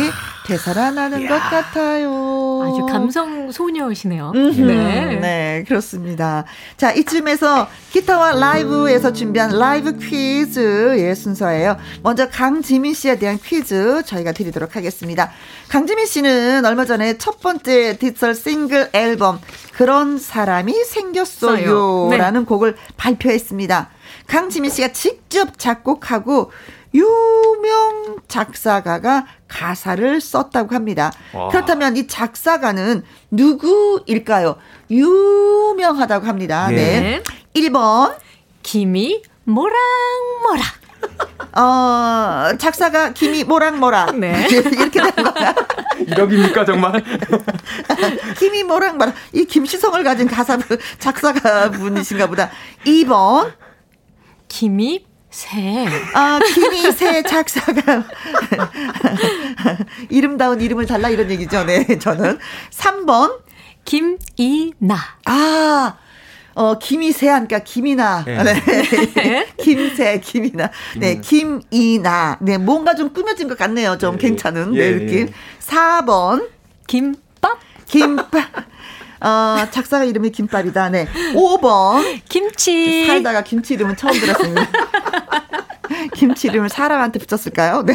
되살아나는 것 같아요. 아주 감성 소녀시네요. 네. 네, 그렇습니다. 자, 이쯤에서 기타와 라이브에서 준비한 라이브 퀴즈의 순서예요. 먼저 강지민 씨에 대한 퀴즈 저희가 드리도록 하겠습니다. 강지민 씨는 얼마 전에 첫 번째 디지털 싱글 앨범 그런 사람이 생겼어요 라는 네. 곡을 발표했습니다. 강지민 씨가 직접 작곡하고 유명 작사가가 가사를 썼다고 합니다. 와. 그렇다면 이 작사가는 누구일까요? 유명하다고 합니다. 예. 네. 1번 김이 모락모락. 어, 작사가 김이 모락모락. 네. 이렇게 되는 거야. 1억입니까, 정말? 김이 모락모락. 이 김시성을 가진 가사, 작사가 분이신가 보다. 2번. 김이 새. 아, 김이 새 작사가. 이름다운 이름을 달라 이런 얘기죠. 네, 저는. 3번. 김이나. 아, 어, 김이세 하니까 김이나. 네. 네. 김새, 김이나. 네, 김이나. 네, 뭔가 좀 꾸며진 것 같네요. 좀 예, 괜찮은. 네, 예, 느낌. 예. 4번. 김밥. 김밥. 어, 작사가 이름이 김밥이다. 네. 5번. 김치. 살다가 김치 이름은 처음 들었습니다. 김치 이름을 사람한테 붙였을까요? 네.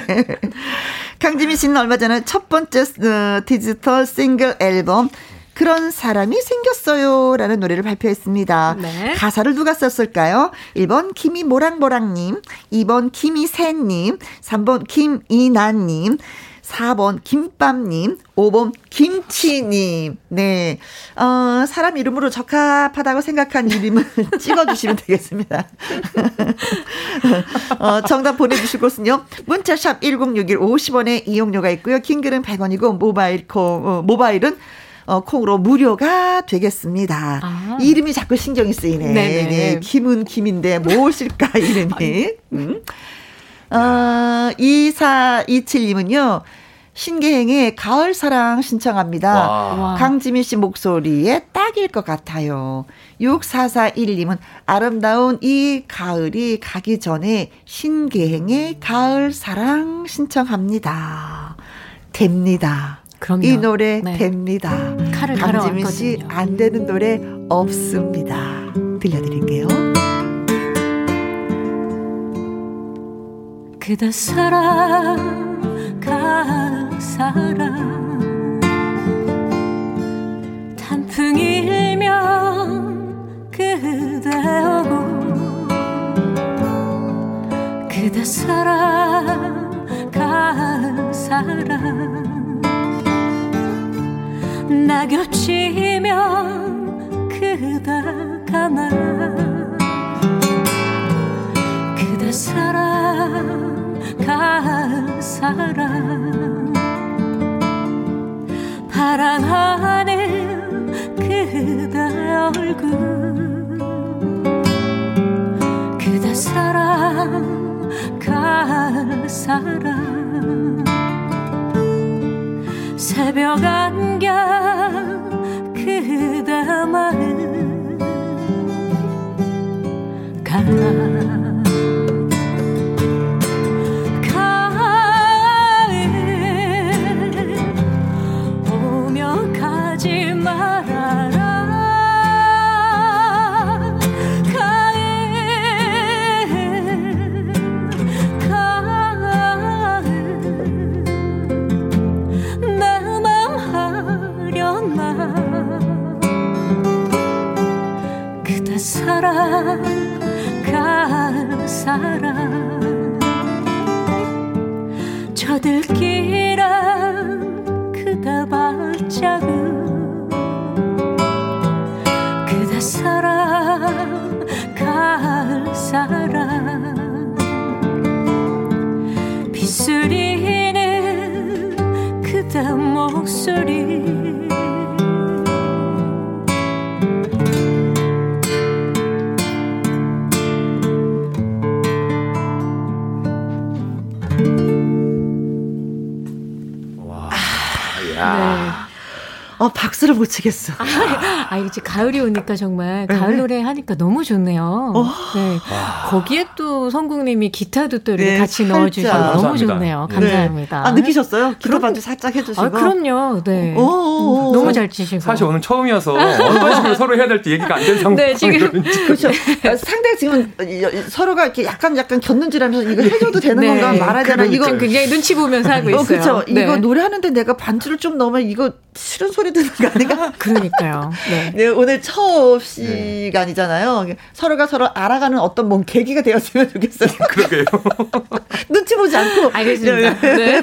강지민 씨는 얼마 전에 첫 번째 어, 디지털 싱글 앨범 그런 사람이 생겼어요. 라는 노래를 발표했습니다. 네. 가사를 누가 썼을까요? 1번 김이 모랑모랑님, 2번 김이새님, 3번 김이나님, 4번 김밥님, 5번 김치님. 네. 어, 사람 이름으로 적합하다고 생각한 이름을 찍어주시면 되겠습니다. 어, 정답 보내주실 곳은요. 문자샵 1061 50원의 이용료가 있고요. 킹글은 100원이고 모바일 콩, 어, 모바일은 어, 콩으로 무료가 되겠습니다. 아. 이름이 자꾸 신경이 쓰이네. 네네. 네. 김은 김인데 무엇일까, 이름이. 음. 어, 2427님은요. 신계행의 가을 사랑 신청합니다. 와. 강지민 씨 목소리에 딱일 것 같아요. 6441님은 아름다운 이 가을이 가기 전에 신계행의 가을 사랑 신청합니다. 됩니다. 그럼요. 이 노래 네. 됩니다. 칼을 강지민 씨 안 되는 노래 없습니다. 들려드릴게요. 그대 사랑 가사랑 단풍이 일면 그대 오고 그대 사랑 가사랑 낙엽치면 그다가 나. 그대 사랑 가을 사랑. 파란 하늘 그대 얼굴. 그대 사랑 가을 사랑 새벽 안경 그대 마음 가라 사랑. 저들끼랑 그대 발자국 그대 사랑 가을 사랑. 빗소리는 그대 목소리 어, 박수를 못 치겠어. 아, 아 이제 가을이 오니까 정말 가을 네. 노래 하니까 너무 좋네요. 어. 네. 거기에 또 성국님이 기타도 또 이렇게 네, 같이 넣어주셔서 너무 좋네요. 네. 감사합니다. 아, 느끼셨어요? 기타 반주 살짝 해주시고. 아, 그럼요. 네. 오, 오, 오. 너무 잘 치시고. 사실 오늘 처음이어서 어떤 식으로 서로 해야 될지 얘기가 안 된 상황. 네, 지금. 그렇죠. 상대 지금 서로가 이렇게 약간 약간 곁눈질하면서 이거 해줘도 되는 네. 건가 말아야 되나 이거 굉장히 눈치 보면서 하고 있어요. 어, 그렇죠. 이거 노래하는데 내가 반주를 좀 넣으면 이거 싫은 소리 듣는 거 아닌가? 그러니까요. 네. 네 오늘 처음 시간이잖아요. 서로가 서로 알아가는 어떤 뭔 계기가 되었으면 좋겠어요. 그러게요. 눈치 보지 않고. 알겠습니다. 네.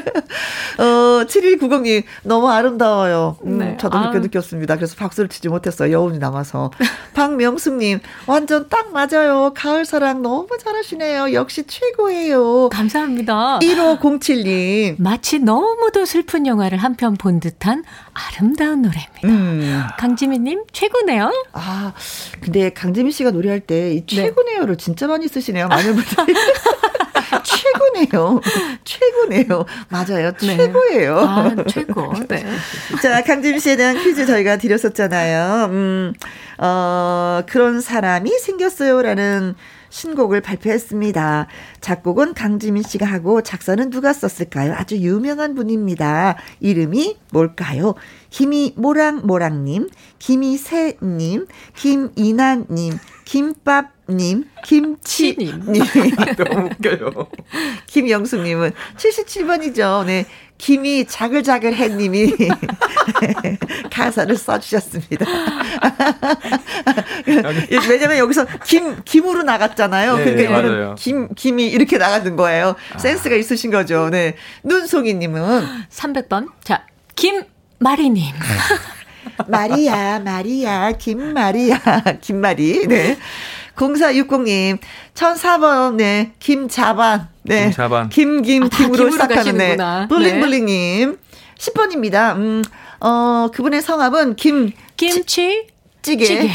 어, 7190님, 너무 아름다워요. 음, 네. 저도 그렇게 아. 느꼈습니다. 그래서 박수를 치지 못했어요. 여운이 남아서. 박명숙님, 완전 딱 맞아요. 가을 사랑 너무 잘하시네요. 역시 최고예요. 감사합니다. 1507님. 마치 너무도 슬픈 영화를 한 편 본 듯한 아름다운 노래입니다. 음. 강지민님 최고네요. 아 근데 강지민 씨가 노래할 때이 네. 최고네요를 네. 진짜 많이 쓰시네요. 많은 분들이. 최고네요. 최고네요. 맞아요. 네. 최고예요. 아, 최고. 네. 자, 강지민 씨에 대한 퀴즈 저희가 드렸었잖아요. 음, 어, 그런 사람이 생겼어요라는 신곡을 발표했습니다. 작곡은 강지민 씨가 하고 작사는 누가 썼을까요? 아주 유명한 분입니다. 이름이 뭘까요? 김이 모랑모랑님, 김이세님, 김이나님, 김밥 님, 김치 님. 너무 웃겨요. 김영숙 님은 77번이죠. 네. 김이 자글자글해 님이 가사를 써주셨습니다. 왜냐면 여기서 김 김으로 나갔잖아요. 네, 그러니까 네, 김 김이 이렇게 나가는 거예요. 아. 센스가 있으신 거죠. 네. 눈송이 님은 300번. 자, 김마리 님. 마리아, 마리아, 김마리아, 김마리. 네. 0460님, 1004번, 네, 김자반. 네. 김자반. 김김, 아, 김으로 시작하는, 네. 블링블링님. 네. 10번입니다. 음, 어, 그분의 성함은 김. 김치. 찌개. 찌개.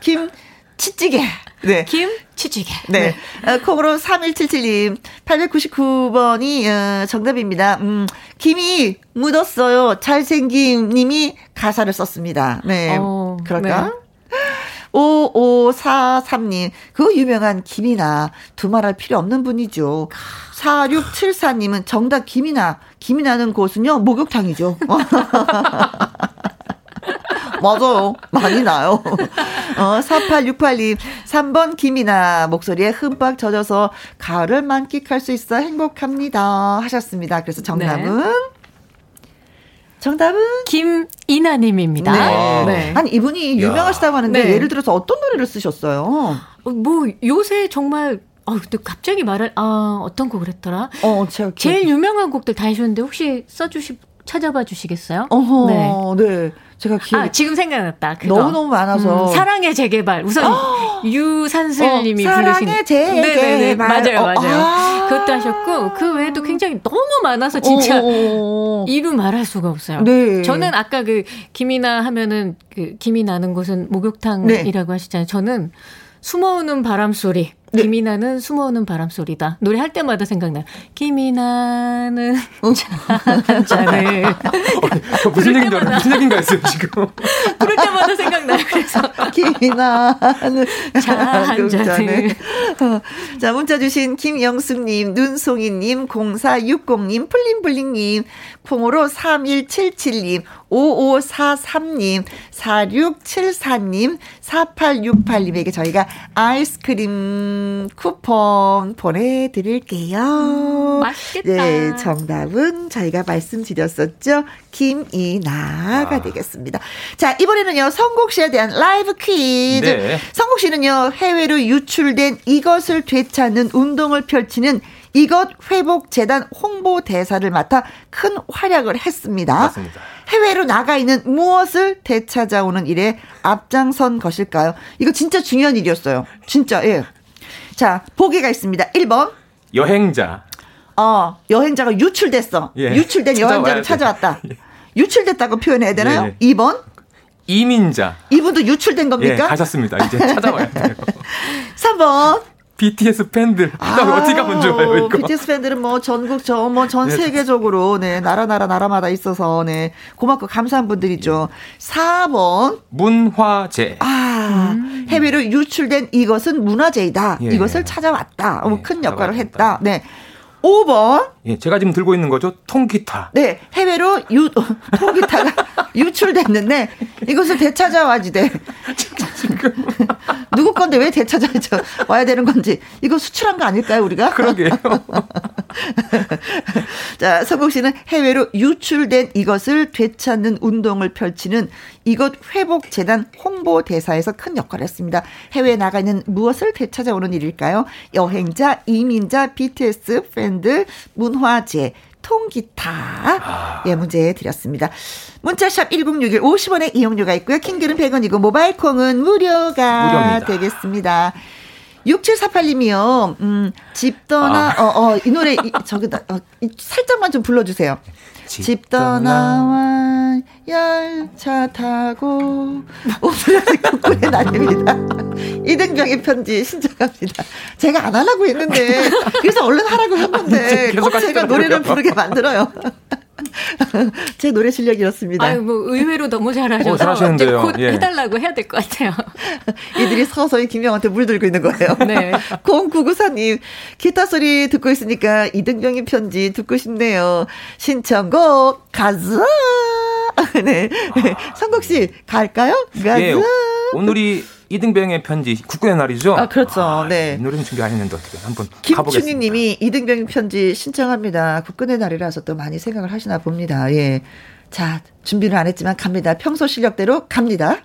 김. 치찌개. 네. 김 치찌개. 네. 네. 어, 콩으로 3177님, 899번이 어, 정답입니다. 음, 김이 묻었어요. 잘생김 님이 가사를 썼습니다. 네. 어, 그럴까? 네. 5543님, 그 유명한 김이나 두말할 필요 없는 분이죠. 4674님은 정답 김이나, 김이나는 곳은요, 목욕탕이죠. 맞아요. 많이 나요. 어, 4868님, 3번 김이나 목소리에 흠뻑 젖어서 가을을 만끽할 수 있어 행복합니다. 하셨습니다. 그래서 정답은? 네. 정답은 김이나님입니다. 네. 네. 아니 이분이 유명하시다고 하는데 네. 예를 들어서 어떤 노래를 쓰셨어요? 어, 뭐 요새 정말 아 근데 갑자기 말을 아 어떤 곡을 했더라? 어 제가 제일 유명한 곡들 다 해주셨는데 혹시 써주실 찾아봐 주시겠어요? 어허, 네. 네. 제가 기억 아, 지금 생각났다. 그거. 너무너무 많아서. 음, 사랑의 재개발. 우선 유산슬님이 어, 사랑의 재개발. 네네네. 맞아요, 어, 맞아요. 아~ 그것도 하셨고 그 외에도 굉장히 너무 많아서 진짜 어, 이루 말할 수가 없어요. 네. 저는 아까 그 김이나 하면은 그 김이 나는 곳은 목욕탕이라고 네. 하시잖아요. 저는 숨어오는 바람 소리. 네. 김이 나는 숨어오는 바람 소리다. 노래 할 때마다 생각나요. 김이 나는 한 잔을. 어, 무슨 얘기인가 무슨 얘기인가 했어요 지금. 그럴 때마다 생각나요. 그래서 김이 나는 한 잔을. 어. 자 문자 주신 김영숙님, 눈송이님, 0460님, 플링플링님, 콩으로 3177님, 5543님, 4674님, 4868님에게 저희가 아이스크림 쿠폰 보내드릴게요. 음, 맛있겠다. 네, 정답은 저희가 말씀드렸었죠. 김이나가 아. 되겠습니다. 자, 이번에는요, 성국 씨에 대한 라이브 퀴즈. 네. 성국 씨는요, 해외로 유출된 이것을 되찾는 운동을 펼치는 이것 회복 재단 홍보 대사를 맡아 큰 활약을 했습니다. 맞습니다. 해외로 나가 있는 무엇을 되찾아오는 일에 앞장선 것일까요? 이거 진짜 중요한 일이었어요. 진짜 예. 자, 보기가 있습니다. 1번 여행자. 어, 여행자가 유출됐어. 예. 유출된 여행자를 찾아왔다. 예. 유출됐다고 표현해야 되나요? 예. 2번 이민자. 이분도 유출된 겁니까? 예, 가셨습니다. 이제 찾아와야 돼요. 3번 BTS 팬들 아, 어떻게 하면 좋아요 이거? BTS 팬들은 뭐 전국 저 뭐전 네. 세계적으로 네 나라 나라 나라마다 있어서 네 고맙고 감사한 분들이죠. 4번 문화재. 아 음. 해외로 유출된 이것은 문화재이다. 예. 이것을 찾아왔다. 예. 큰 역할을 했다. 네. 5번. 예, 제가 지금 들고 있는 거죠. 통기타. 네, 해외로 유, 통기타가 유출됐는데 이것을 되찾아와지 돼. 지금. 누구 건데 왜 되찾아 와야 되는 건지. 이거 수출한 거 아닐까요, 우리가? 그러게요. 자, 성국 씨는 해외로 유출된 이것을 되찾는 운동을 펼치는 이것 회복 재단 홍보 대사에서 큰 역할을 했습니다. 해외에 나가 있는 무엇을 되찾아오는 일일까요? 여행자, 이민자, BTS 팬들, 문 화재, 통기타. 아. 예, 문제 드렸습니다. 문자샵 1061 50원의 이용료가 있고요. 킹글은 100원이고 모바일 콩은 무료가 무료입니다. 되겠습니다. 6748님이요. 음, 집 떠나 아. 어 어 이 노래 이, 저기다 어, 이, 살짝만 좀 불러 주세요. 집 떠나와 열차 타고 오늘은 국군의 날입니다. 이등병의 편지 신청합니다. 제가 안 하려고 했는데 그래서 얼른 하라고 했는데 꼭 제가 노래를 부르게 만들어요. 제 노래 실력 이 렇습니다 아유, 뭐 의외로 너무 잘하셔서 어. 곧 예. 해달라고 해야 될 것 같아요. 이들이 서서히 김영한테 물들고 있는 거예요. 네. 0994님 기타 소리 듣고 있으니까 이등병의 편지 듣고 싶네요. 신청곡 가자. 네. 아. 성국 씨 갈까요? 가자. 예, 오늘이 이등병의 편지 국군의 날이죠. 아 그렇죠. 아, 네. 노래는 준비 안 했는데 어떻게 한번 김춘희님이 이등병의 편지 신청합니다. 국군의 날이라서 또 많이 생각을 하시나 봅니다. 예. 자 준비를 안 했지만 갑니다. 평소 실력대로 갑니다.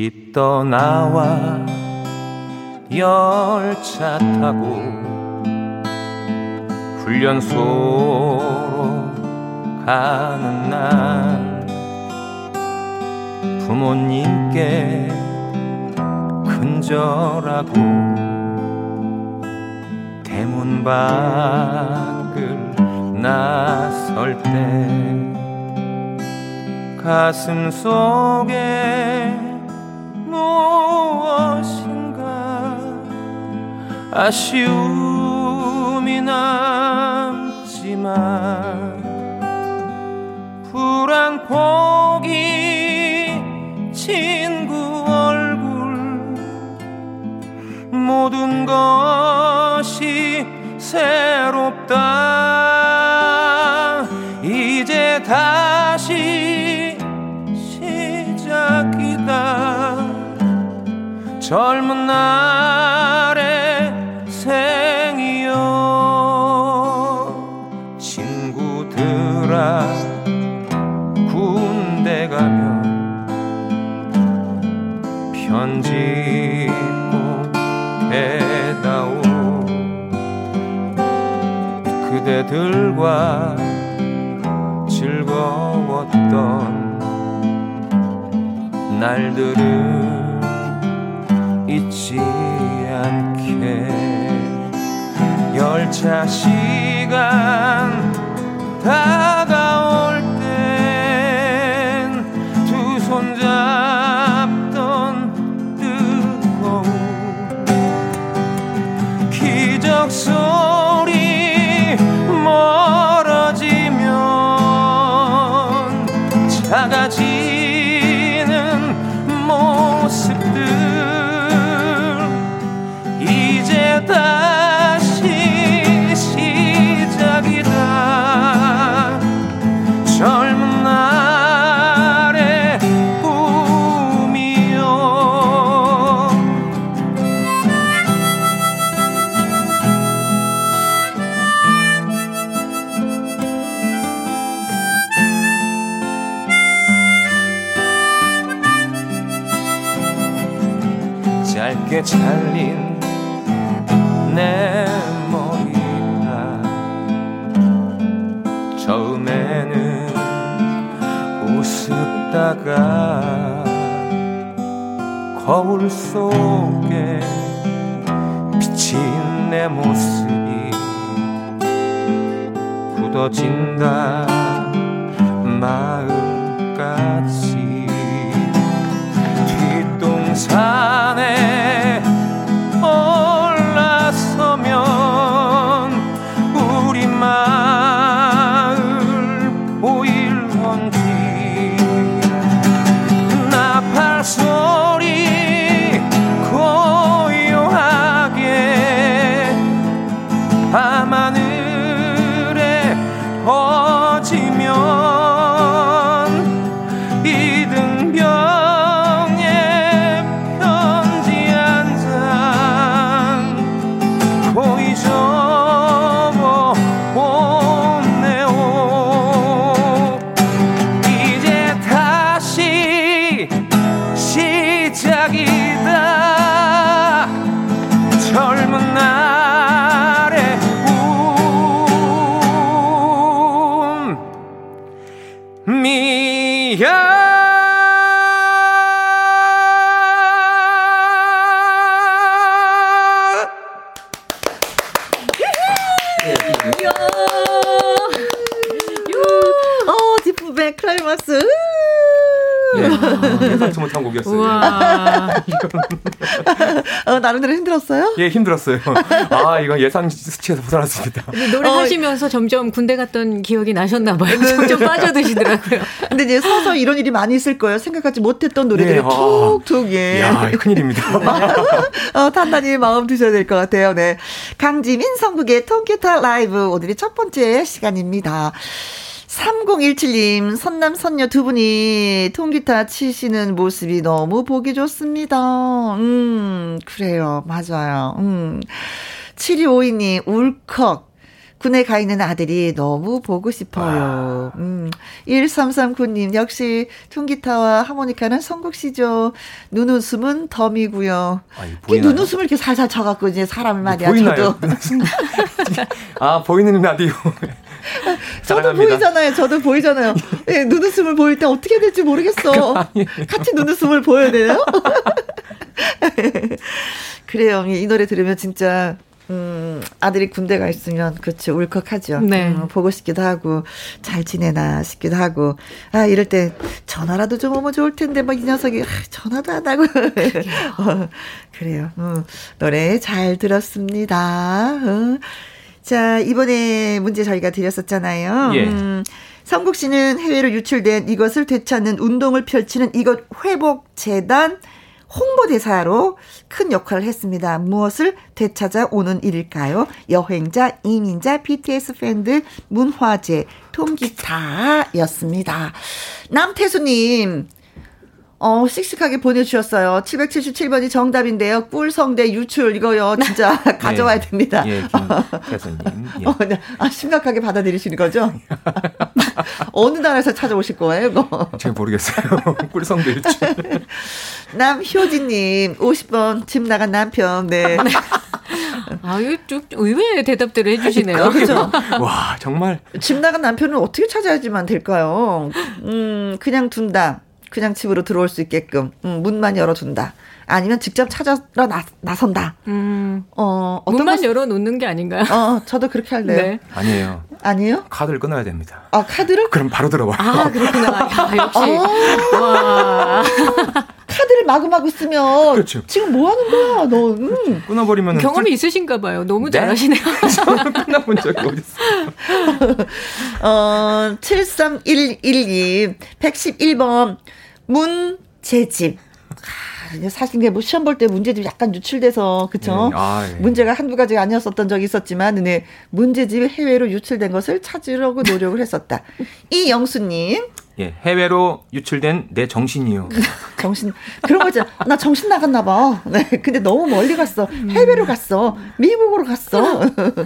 집 떠나와 열차 타고 훈련소로 가는 날 부모님께 근절하고 대문 밖을 나설 때 가슴 속에 아쉬움이 남지만 불안 포기 친구 얼굴 모든 것이 새롭다. 이제 다시 시작이다. 젊은 날 그대들과 즐거웠던 날들을 잊지 않게 열차 시간 다가올 땐 두 손 잡던 뜨거운 기적 소리 예, 힘들었어요. 아, 이건 예상 수치에서 벗어났습니다. 노래 하시면서 점점 군대 갔던 기억이 나셨나 봐요. 점점 빠져드시더라고요. 근데 이제 서서 이런 일이 많이 있을 거예요. 생각하지 못했던 노래들이 네, 아. 툭툭 예. 야, 큰일입니다. 어, 단단히 마음 두셔야 될 것 같아요. 네. 강지민 성국의 통기타 라이브 오늘이 첫 번째 시간입니다. 3017님, 선남, 선녀 두 분이 통기타 치시는 모습이 너무 보기 좋습니다. 음, 그래요. 맞아요. 음. 7252님, 울컥. 군에 가 있는 아들이 너무 보고 싶어요. 음. 1339님, 역시 통기타와 하모니카는 성국 씨죠. 눈웃음은 덤이고요. 이 눈웃음을 이렇게 살살 쳐갖고 이제 사람을 말이야. 보이나요? 저도. 아, 보이는 라디오. 저도. 보이잖아요. 저도 보이잖아요. 예, 눈웃음을 보일 때 어떻게 될지 모르겠어. 같이 눈웃음을 보여야 돼요? 그래요. 이 노래 들으면 진짜 음, 아들이 군대 가 있으면, 그렇죠. 울컥하죠. 네. 음, 보고 싶기도 하고, 잘 지내나 싶기도 하고, 아, 이럴 때, 전화라도 좀 오면 좋을 텐데, 막이 녀석이, 아, 전화도 안 하고. 어, 그래요. 음, 노래 잘 들었습니다. 어. 자, 이번에 문제 저희가 드렸었잖아요. 예. 음, 성국 씨는 해외로 유출된 이것을 되찾는 운동을 펼치는 이것 회복 재단 홍보대사로 큰 역할을 했습니다. 무엇을 되찾아 오는 일일까요? 여행자, 이민자, BTS 팬들, 문화재, 통기타였습니다. 남태수님, 어, 씩씩하게 보내주셨어요. 777번이 정답인데요. 꿀성대 유출, 이거요. 진짜 가져와야 예. 됩니다. 예, 김태선님. 예. 어, 네. 아, 심각하게 받아들이시는 거죠? 어느 나라에서 찾아오실 거예요, 이거? 잘 모르겠어요. 꿀성도 일주. 남효진님, 50번 집 나간 남편, 네. 네. 아유, 좀 의외의 대답들을 해주시네요. 그렇죠. 와, 정말. 집 나간 남편은 어떻게 찾아야지만 될까요? 음, 그냥 둔다. 그냥 집으로 들어올 수 있게끔 음, 문만 열어둔다. 아니면 직접 찾아러 나, 나선다. 음. 어, 어떤 문만 것... 열어놓는 게 아닌가요? 어, 저도 그렇게 할래요. 네. 아니에요. 아니에요? 카드를 끊어야 됩니다. 아, 카드를? 그럼 바로 들어와요. 아, 그렇구나. 야, 역시. 어. 와. 카드를 마구마구 쓰면 그렇죠. 지금 뭐 하는 거야? 너 음. 끊어버리면 경험이 있으신가 봐요. 너무 네? 잘하시네요. 끊어본 적이 어딨어요. 어, 73112 111번 문제집. 사실 뭐 시험 볼 때 문제집 약간 유출돼서 그쵸? 네. 아, 네. 문제가 한두 가지가 아니었었던 적이 있었지만 네, 문제집 해외로 유출된 것을 찾으려고 노력을 했었다. 이영수님. 예, 해외로 유출된 내 정신이요. 정신 그런 거죠. 나 정신 나갔나 봐. 네, 근데 너무 멀리 갔어. 해외로 갔어. 미국으로 갔어.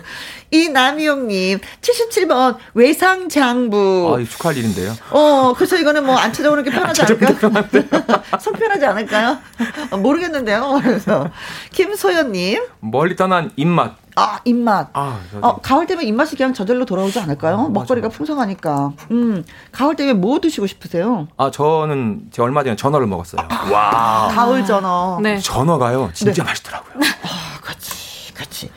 이 남희용님 77번 외상 장부. 아, 축하할 일인데요. 어, 그래서 이거는 뭐 안 찾아오는 게 편하지 않을까요? 속 편하지 않을까요? 어, 모르겠는데요. 그래서 김소연님 멀리 떠난 입맛. 아, 입맛. 아, 어, 가을 되면 입맛이 그냥 저절로 돌아오지 않을까요? 아, 먹거리가 맞아. 풍성하니까. 음, 가을 되면 뭐 드시고 싶으세요? 아, 저는 제 얼마 전에 전어를 먹었어요. 아, 와. 가을 전어. 네. 전어가요. 진짜 네. 맛있더라고요. 아, 그렇지. 그렇지.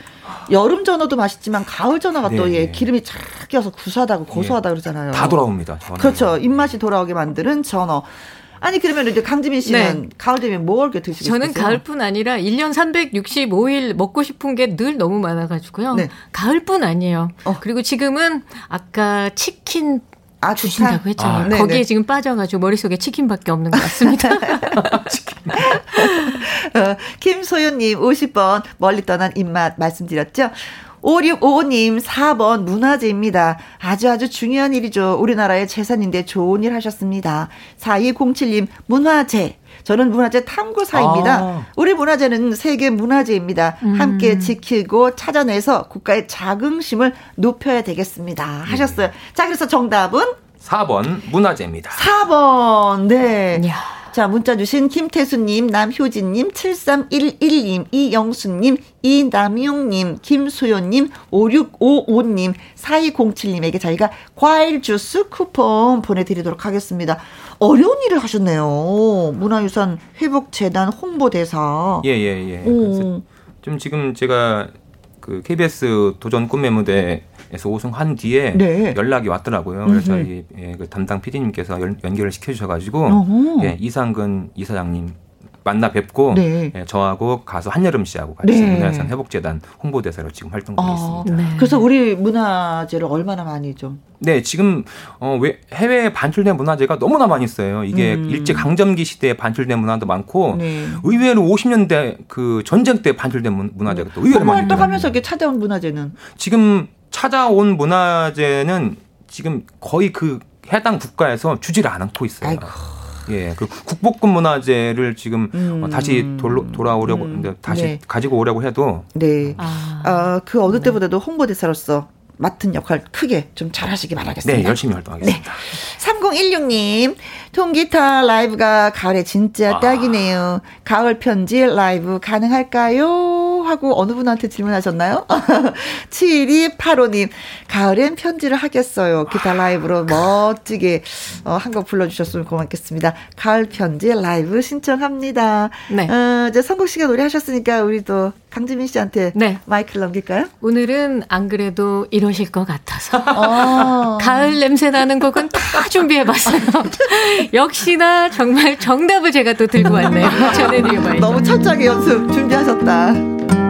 여름 전어도 맛있지만 가을 전어가 네. 또 예, 기름이 쫙 껴서 구수하다고 고소하다 네. 그러잖아요. 다 돌아옵니다. 전어. 그렇죠. 입맛이 돌아오게 만드는 전어. 아니 그러면 이제 강지민 씨는 네. 가을 되면 뭘 이렇게 드시고 저는 싶으세요? 가을뿐 아니라 1년 365일 먹고 싶은 게 늘 너무 많아 가지고요. 네. 가을뿐 아니에요. 어. 그리고 지금은 아까 치킨 아, 주신다고 했잖아요. 아, 거기에 지금 빠져가지고 머릿속에 치킨밖에 없는 것 같습니다. 어, 김소연님 50번 멀리 떠난 입맛 말씀드렸죠. 5655님 4번 문화재입니다. 아주 아주 중요한 일이죠. 우리나라의 재산인데 좋은 일 하셨습니다. 4207님 문화재. 저는 문화재 탐구사입니다. 아. 우리 문화재는 세계 문화재입니다. 음. 함께 지키고 찾아내서 국가의 자긍심을 높여야 되겠습니다. 하셨어요. 자, 그래서 정답은 4번 문화재입니다. 4번. 네. 야. 자, 문자 주신 김태수님, 남효진님, 7311님, 이영수님, 이남용님, 김수연님, 5655님, 4207님에게 저희가 과일 주스 쿠폰 보내드리도록 하겠습니다. 어려운 일을 하셨네요. 문화유산 회복재단 홍보대사. 예, 예, 예. 좀 지금 제가 그 KBS 도전 꿈의 무대 에서 우승한 뒤에 네. 연락이 왔더라고요. 그래서 저희 예, 그 담당 PD님께서 연 결을 시켜주셔가지고 예, 이상근 이사장님 만나 뵙고 네. 예, 저하고 가수 한여름 씨하고 같이 네. 문화유산 회복재단 홍보대사로 지금 활동 중에 아, 있습니다. 네. 그래서 우리 문화재를 얼마나 많이 좀? 네, 지금 어, 왜 해외에 반출된 문화재가 너무나 많이 있어요. 이게 음. 일제 강점기 시대에 반출된 문화도 많고 네. 의외로 50년대 그 전쟁 때 반출된 문화재가 또 의외로 많이 활동하면서 이렇게 찾아온 문화재는 지금 찾아온 문화재는 지금 거의 그 해당 국가에서 주지를 않고 있어요. 아이고. 예, 그 국보급 문화재를 지금 음. 어, 다시 돌, 돌아오려고 음. 다시 네. 가지고 오려고 해도 네, 아, 아그 어느 때보다도 홍보대사로서 맡은 역할 크게 좀 잘하시기 바라겠습니다. 네, 열심히 활동하겠습니다. 네. 3016님, 통기타 라이브가 가을에 진짜 아. 딱이네요. 가을 편지 라이브 가능할까요? 하고 어느 분한테 질문하셨나요? 7285님, 가을엔 편지를 하겠어요. 기타 라이브로 멋지게 어, 한곡 불러주셨으면 고맙겠습니다. 가을 편지 라이브 신청합니다. 네. 어, 이제 선곡 시간 노래 하셨으니까 우리 도 강지민 씨한테 네. 마이크를 넘길까요? 오늘은 안 그래도 이러실 것 같아서 어. 가을 냄새 나는 곡은 다 준비해봤어요. 역시나 정말 정답을 제가 또 들고 왔네요. 전해드려봐야죠. 너무 철저하게 연습 준비하셨다.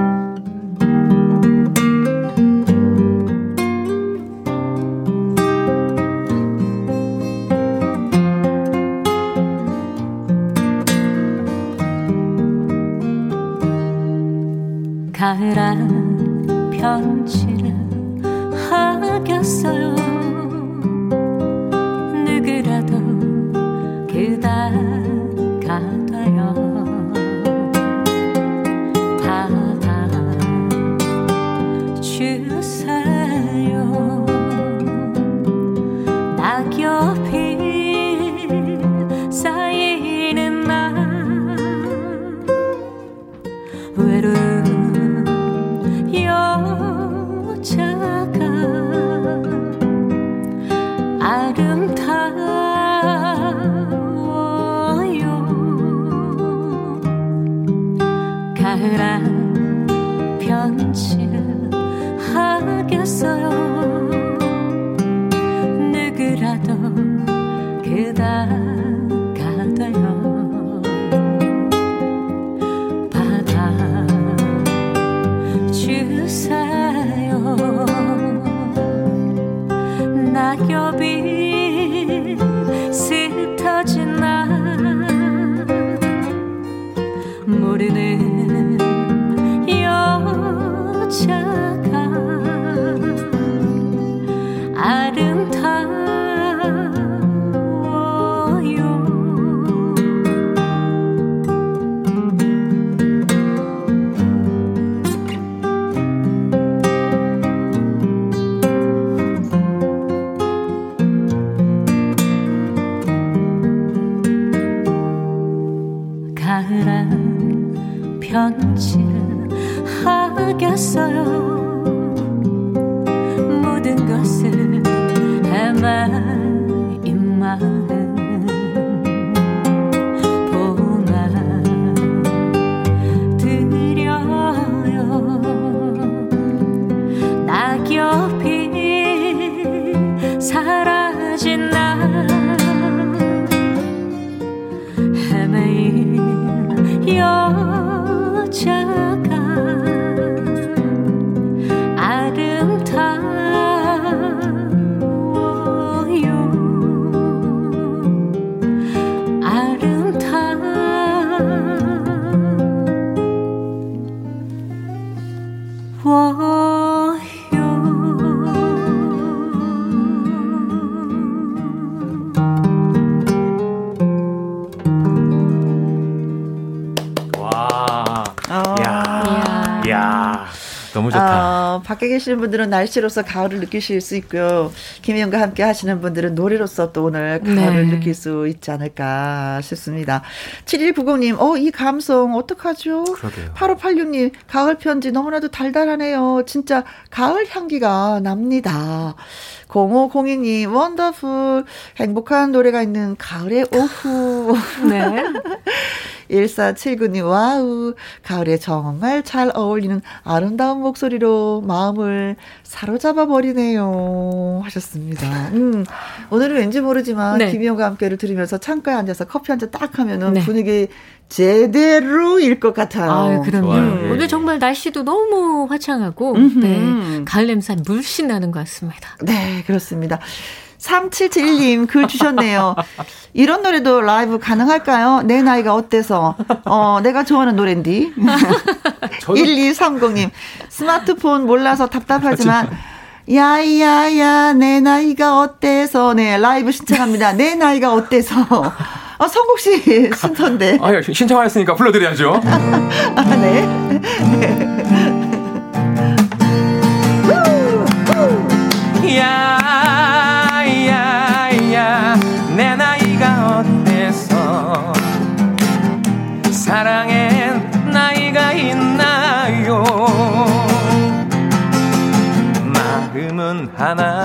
가을한 편지를 하겠어요. 누구라도 그다 you said 밖에 계시는 분들은 날씨로서 가을을 느끼실 수 있고요. 김희영과 함께 하시는 분들은 노래로서 또 오늘 가을을 네. 느낄 수 있지 않을까 싶습니다. 7190님, 어, 이 감성 어떡하죠? 그러게요. 8586님, 가을 편지 너무나도 달달하네요. 진짜 가을 향기가 납니다. 0502님, 원더풀. 행복한 노래가 있는 가을의 오후. 네. 1479님, 와우. 가을에 정말 잘 어울리는 아름다운 목소리로 마음을 사로잡아 버리네요. 하셨습니다. 음, 오늘은 왠지 모르지만 네. 김희영과 함께를 들으면서 창가에 앉아서 커피 한 잔 딱 하면은 네. 분위기 제대로일 것 같아요. 아, 그럼요. 음. 오늘 정말 날씨도 너무 화창하고 네, 가을 냄새 물씬 나는 것 같습니다. 네, 그렇습니다. 3771님 글 주셨네요. 이런 노래도 라이브 가능할까요? 내 나이가 어때서? 어, 내가 좋아하는 노랜디. 1230님 스마트폰 몰라서 답답하지만 야야야 내 나이가 어때서 네 라이브 신청합니다. 내 나이가 어때서 아, 성국 씨 순서인데. 아, 신청하셨으니까 불러드려야죠. 아, 네. 네. 야, 야, 하나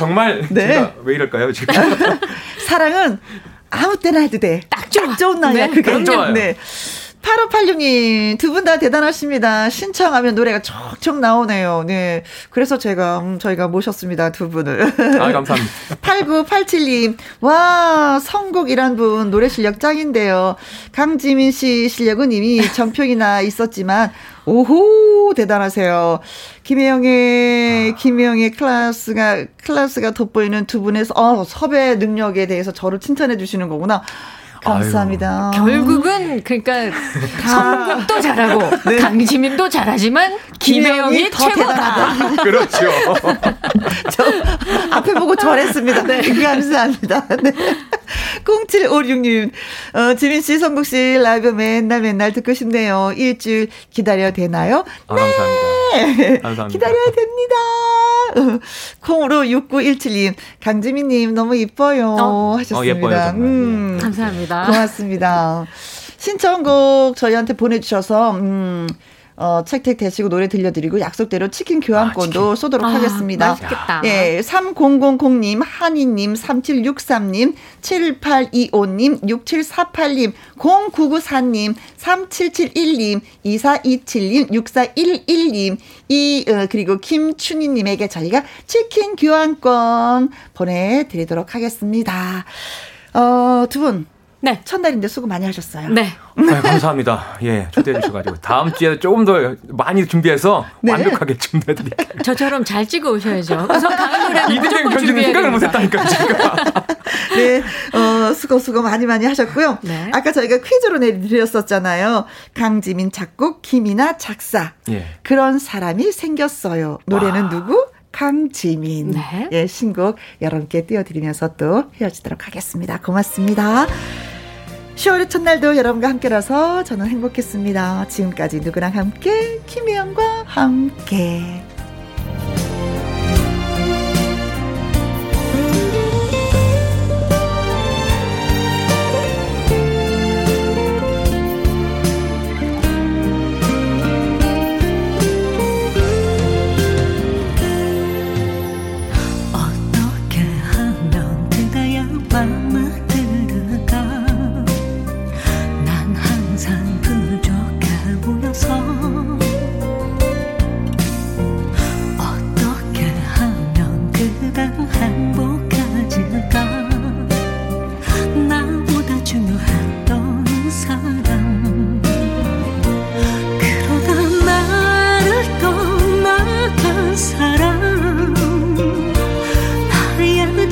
정말 네. 제가 왜 이럴까요 지금? 사랑은 아무 때나 해도 돼. 딱, 좋아. 딱 좋은 나이야. 네. 그게. 좋아요. 네. 8586님, 두 분 다 대단하십니다. 신청하면 노래가 척척 나오네요. 네. 그래서 제가, 음, 저희가 모셨습니다. 두 분을. 아, 감사합니다. 8987님, 와, 성곡이란 분, 노래 실력 짱인데요. 강지민 씨 실력은 이미 정평이나 있었지만, 오호, 대단하세요. 김혜영의, 아. 김혜영의 클래스가, 클래스가 돋보이는 두 분의, 어, 섭외 능력에 대해서 저를 칭찬해 주시는 거구나. 감사합니다. 아유. 결국은 그러니까 성국도 잘하고 네. 강지민도 잘하지만 김혜영이 최고다. 그렇죠. 저 앞에 보고 절했습니다. 네, 감사합니다. 네. 0756님, 어, 지민 씨, 성국 씨 라이브 맨날 맨날 듣고 싶네요. 일주일 기다려야 되나요? 아, 네. 감사합니다. 감사합니다. 기다려야 됩니다. 콩으로 6917님, 강지민님 너무 이뻐요. 어. 하셨습니다. 어, 예뻐요, 정말. 음. 감사합니다. 고맙습니다. 고맙습니다. 신청곡 저희한테 보내주셔서, 음, 어, 책택 대시고 노래 들려드리고 약속대로 치킨 교환권도 아, 쏘도록 아, 하겠습니다. 맛있겠다. 예, 3000님, 한이님, 3763님, 7825님, 6748님, 0994님, 3771님, 2427님, 6411님, 이, 어, 그리고 김춘희님에게 저희가 치킨 교환권 보내드리도록 하겠습니다. 어, 두 분. 네. 첫날인데 수고 많이 하셨어요. 네. 네 감사합니다. 예, 초대해 주셔가지고 다음 주에 조금 더 많이 준비해서 네. 완벽하게 준비해 드릴게요. 저처럼 잘 찍어 오셔야죠. 우선 강한 노래 이등병 편지는 생각을 못 했다니까 제가. 네, 어, 수고 수고 많이 많이 하셨고요. 네. 아까 저희가 퀴즈로 내드렸었잖아요. 강지민 작곡, 김이나 작사. 예. 그런 사람이 생겼어요. 노래는 와. 누구? 강지민. 네. 예, 신곡 여러분께 띄워드리면서 또 헤어지도록 하겠습니다. 고맙습니다. 10월의 첫날도 여러분과 함께라서 저는 행복했습니다. 지금까지 누구랑 함께, 김혜영과 함께.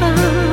Và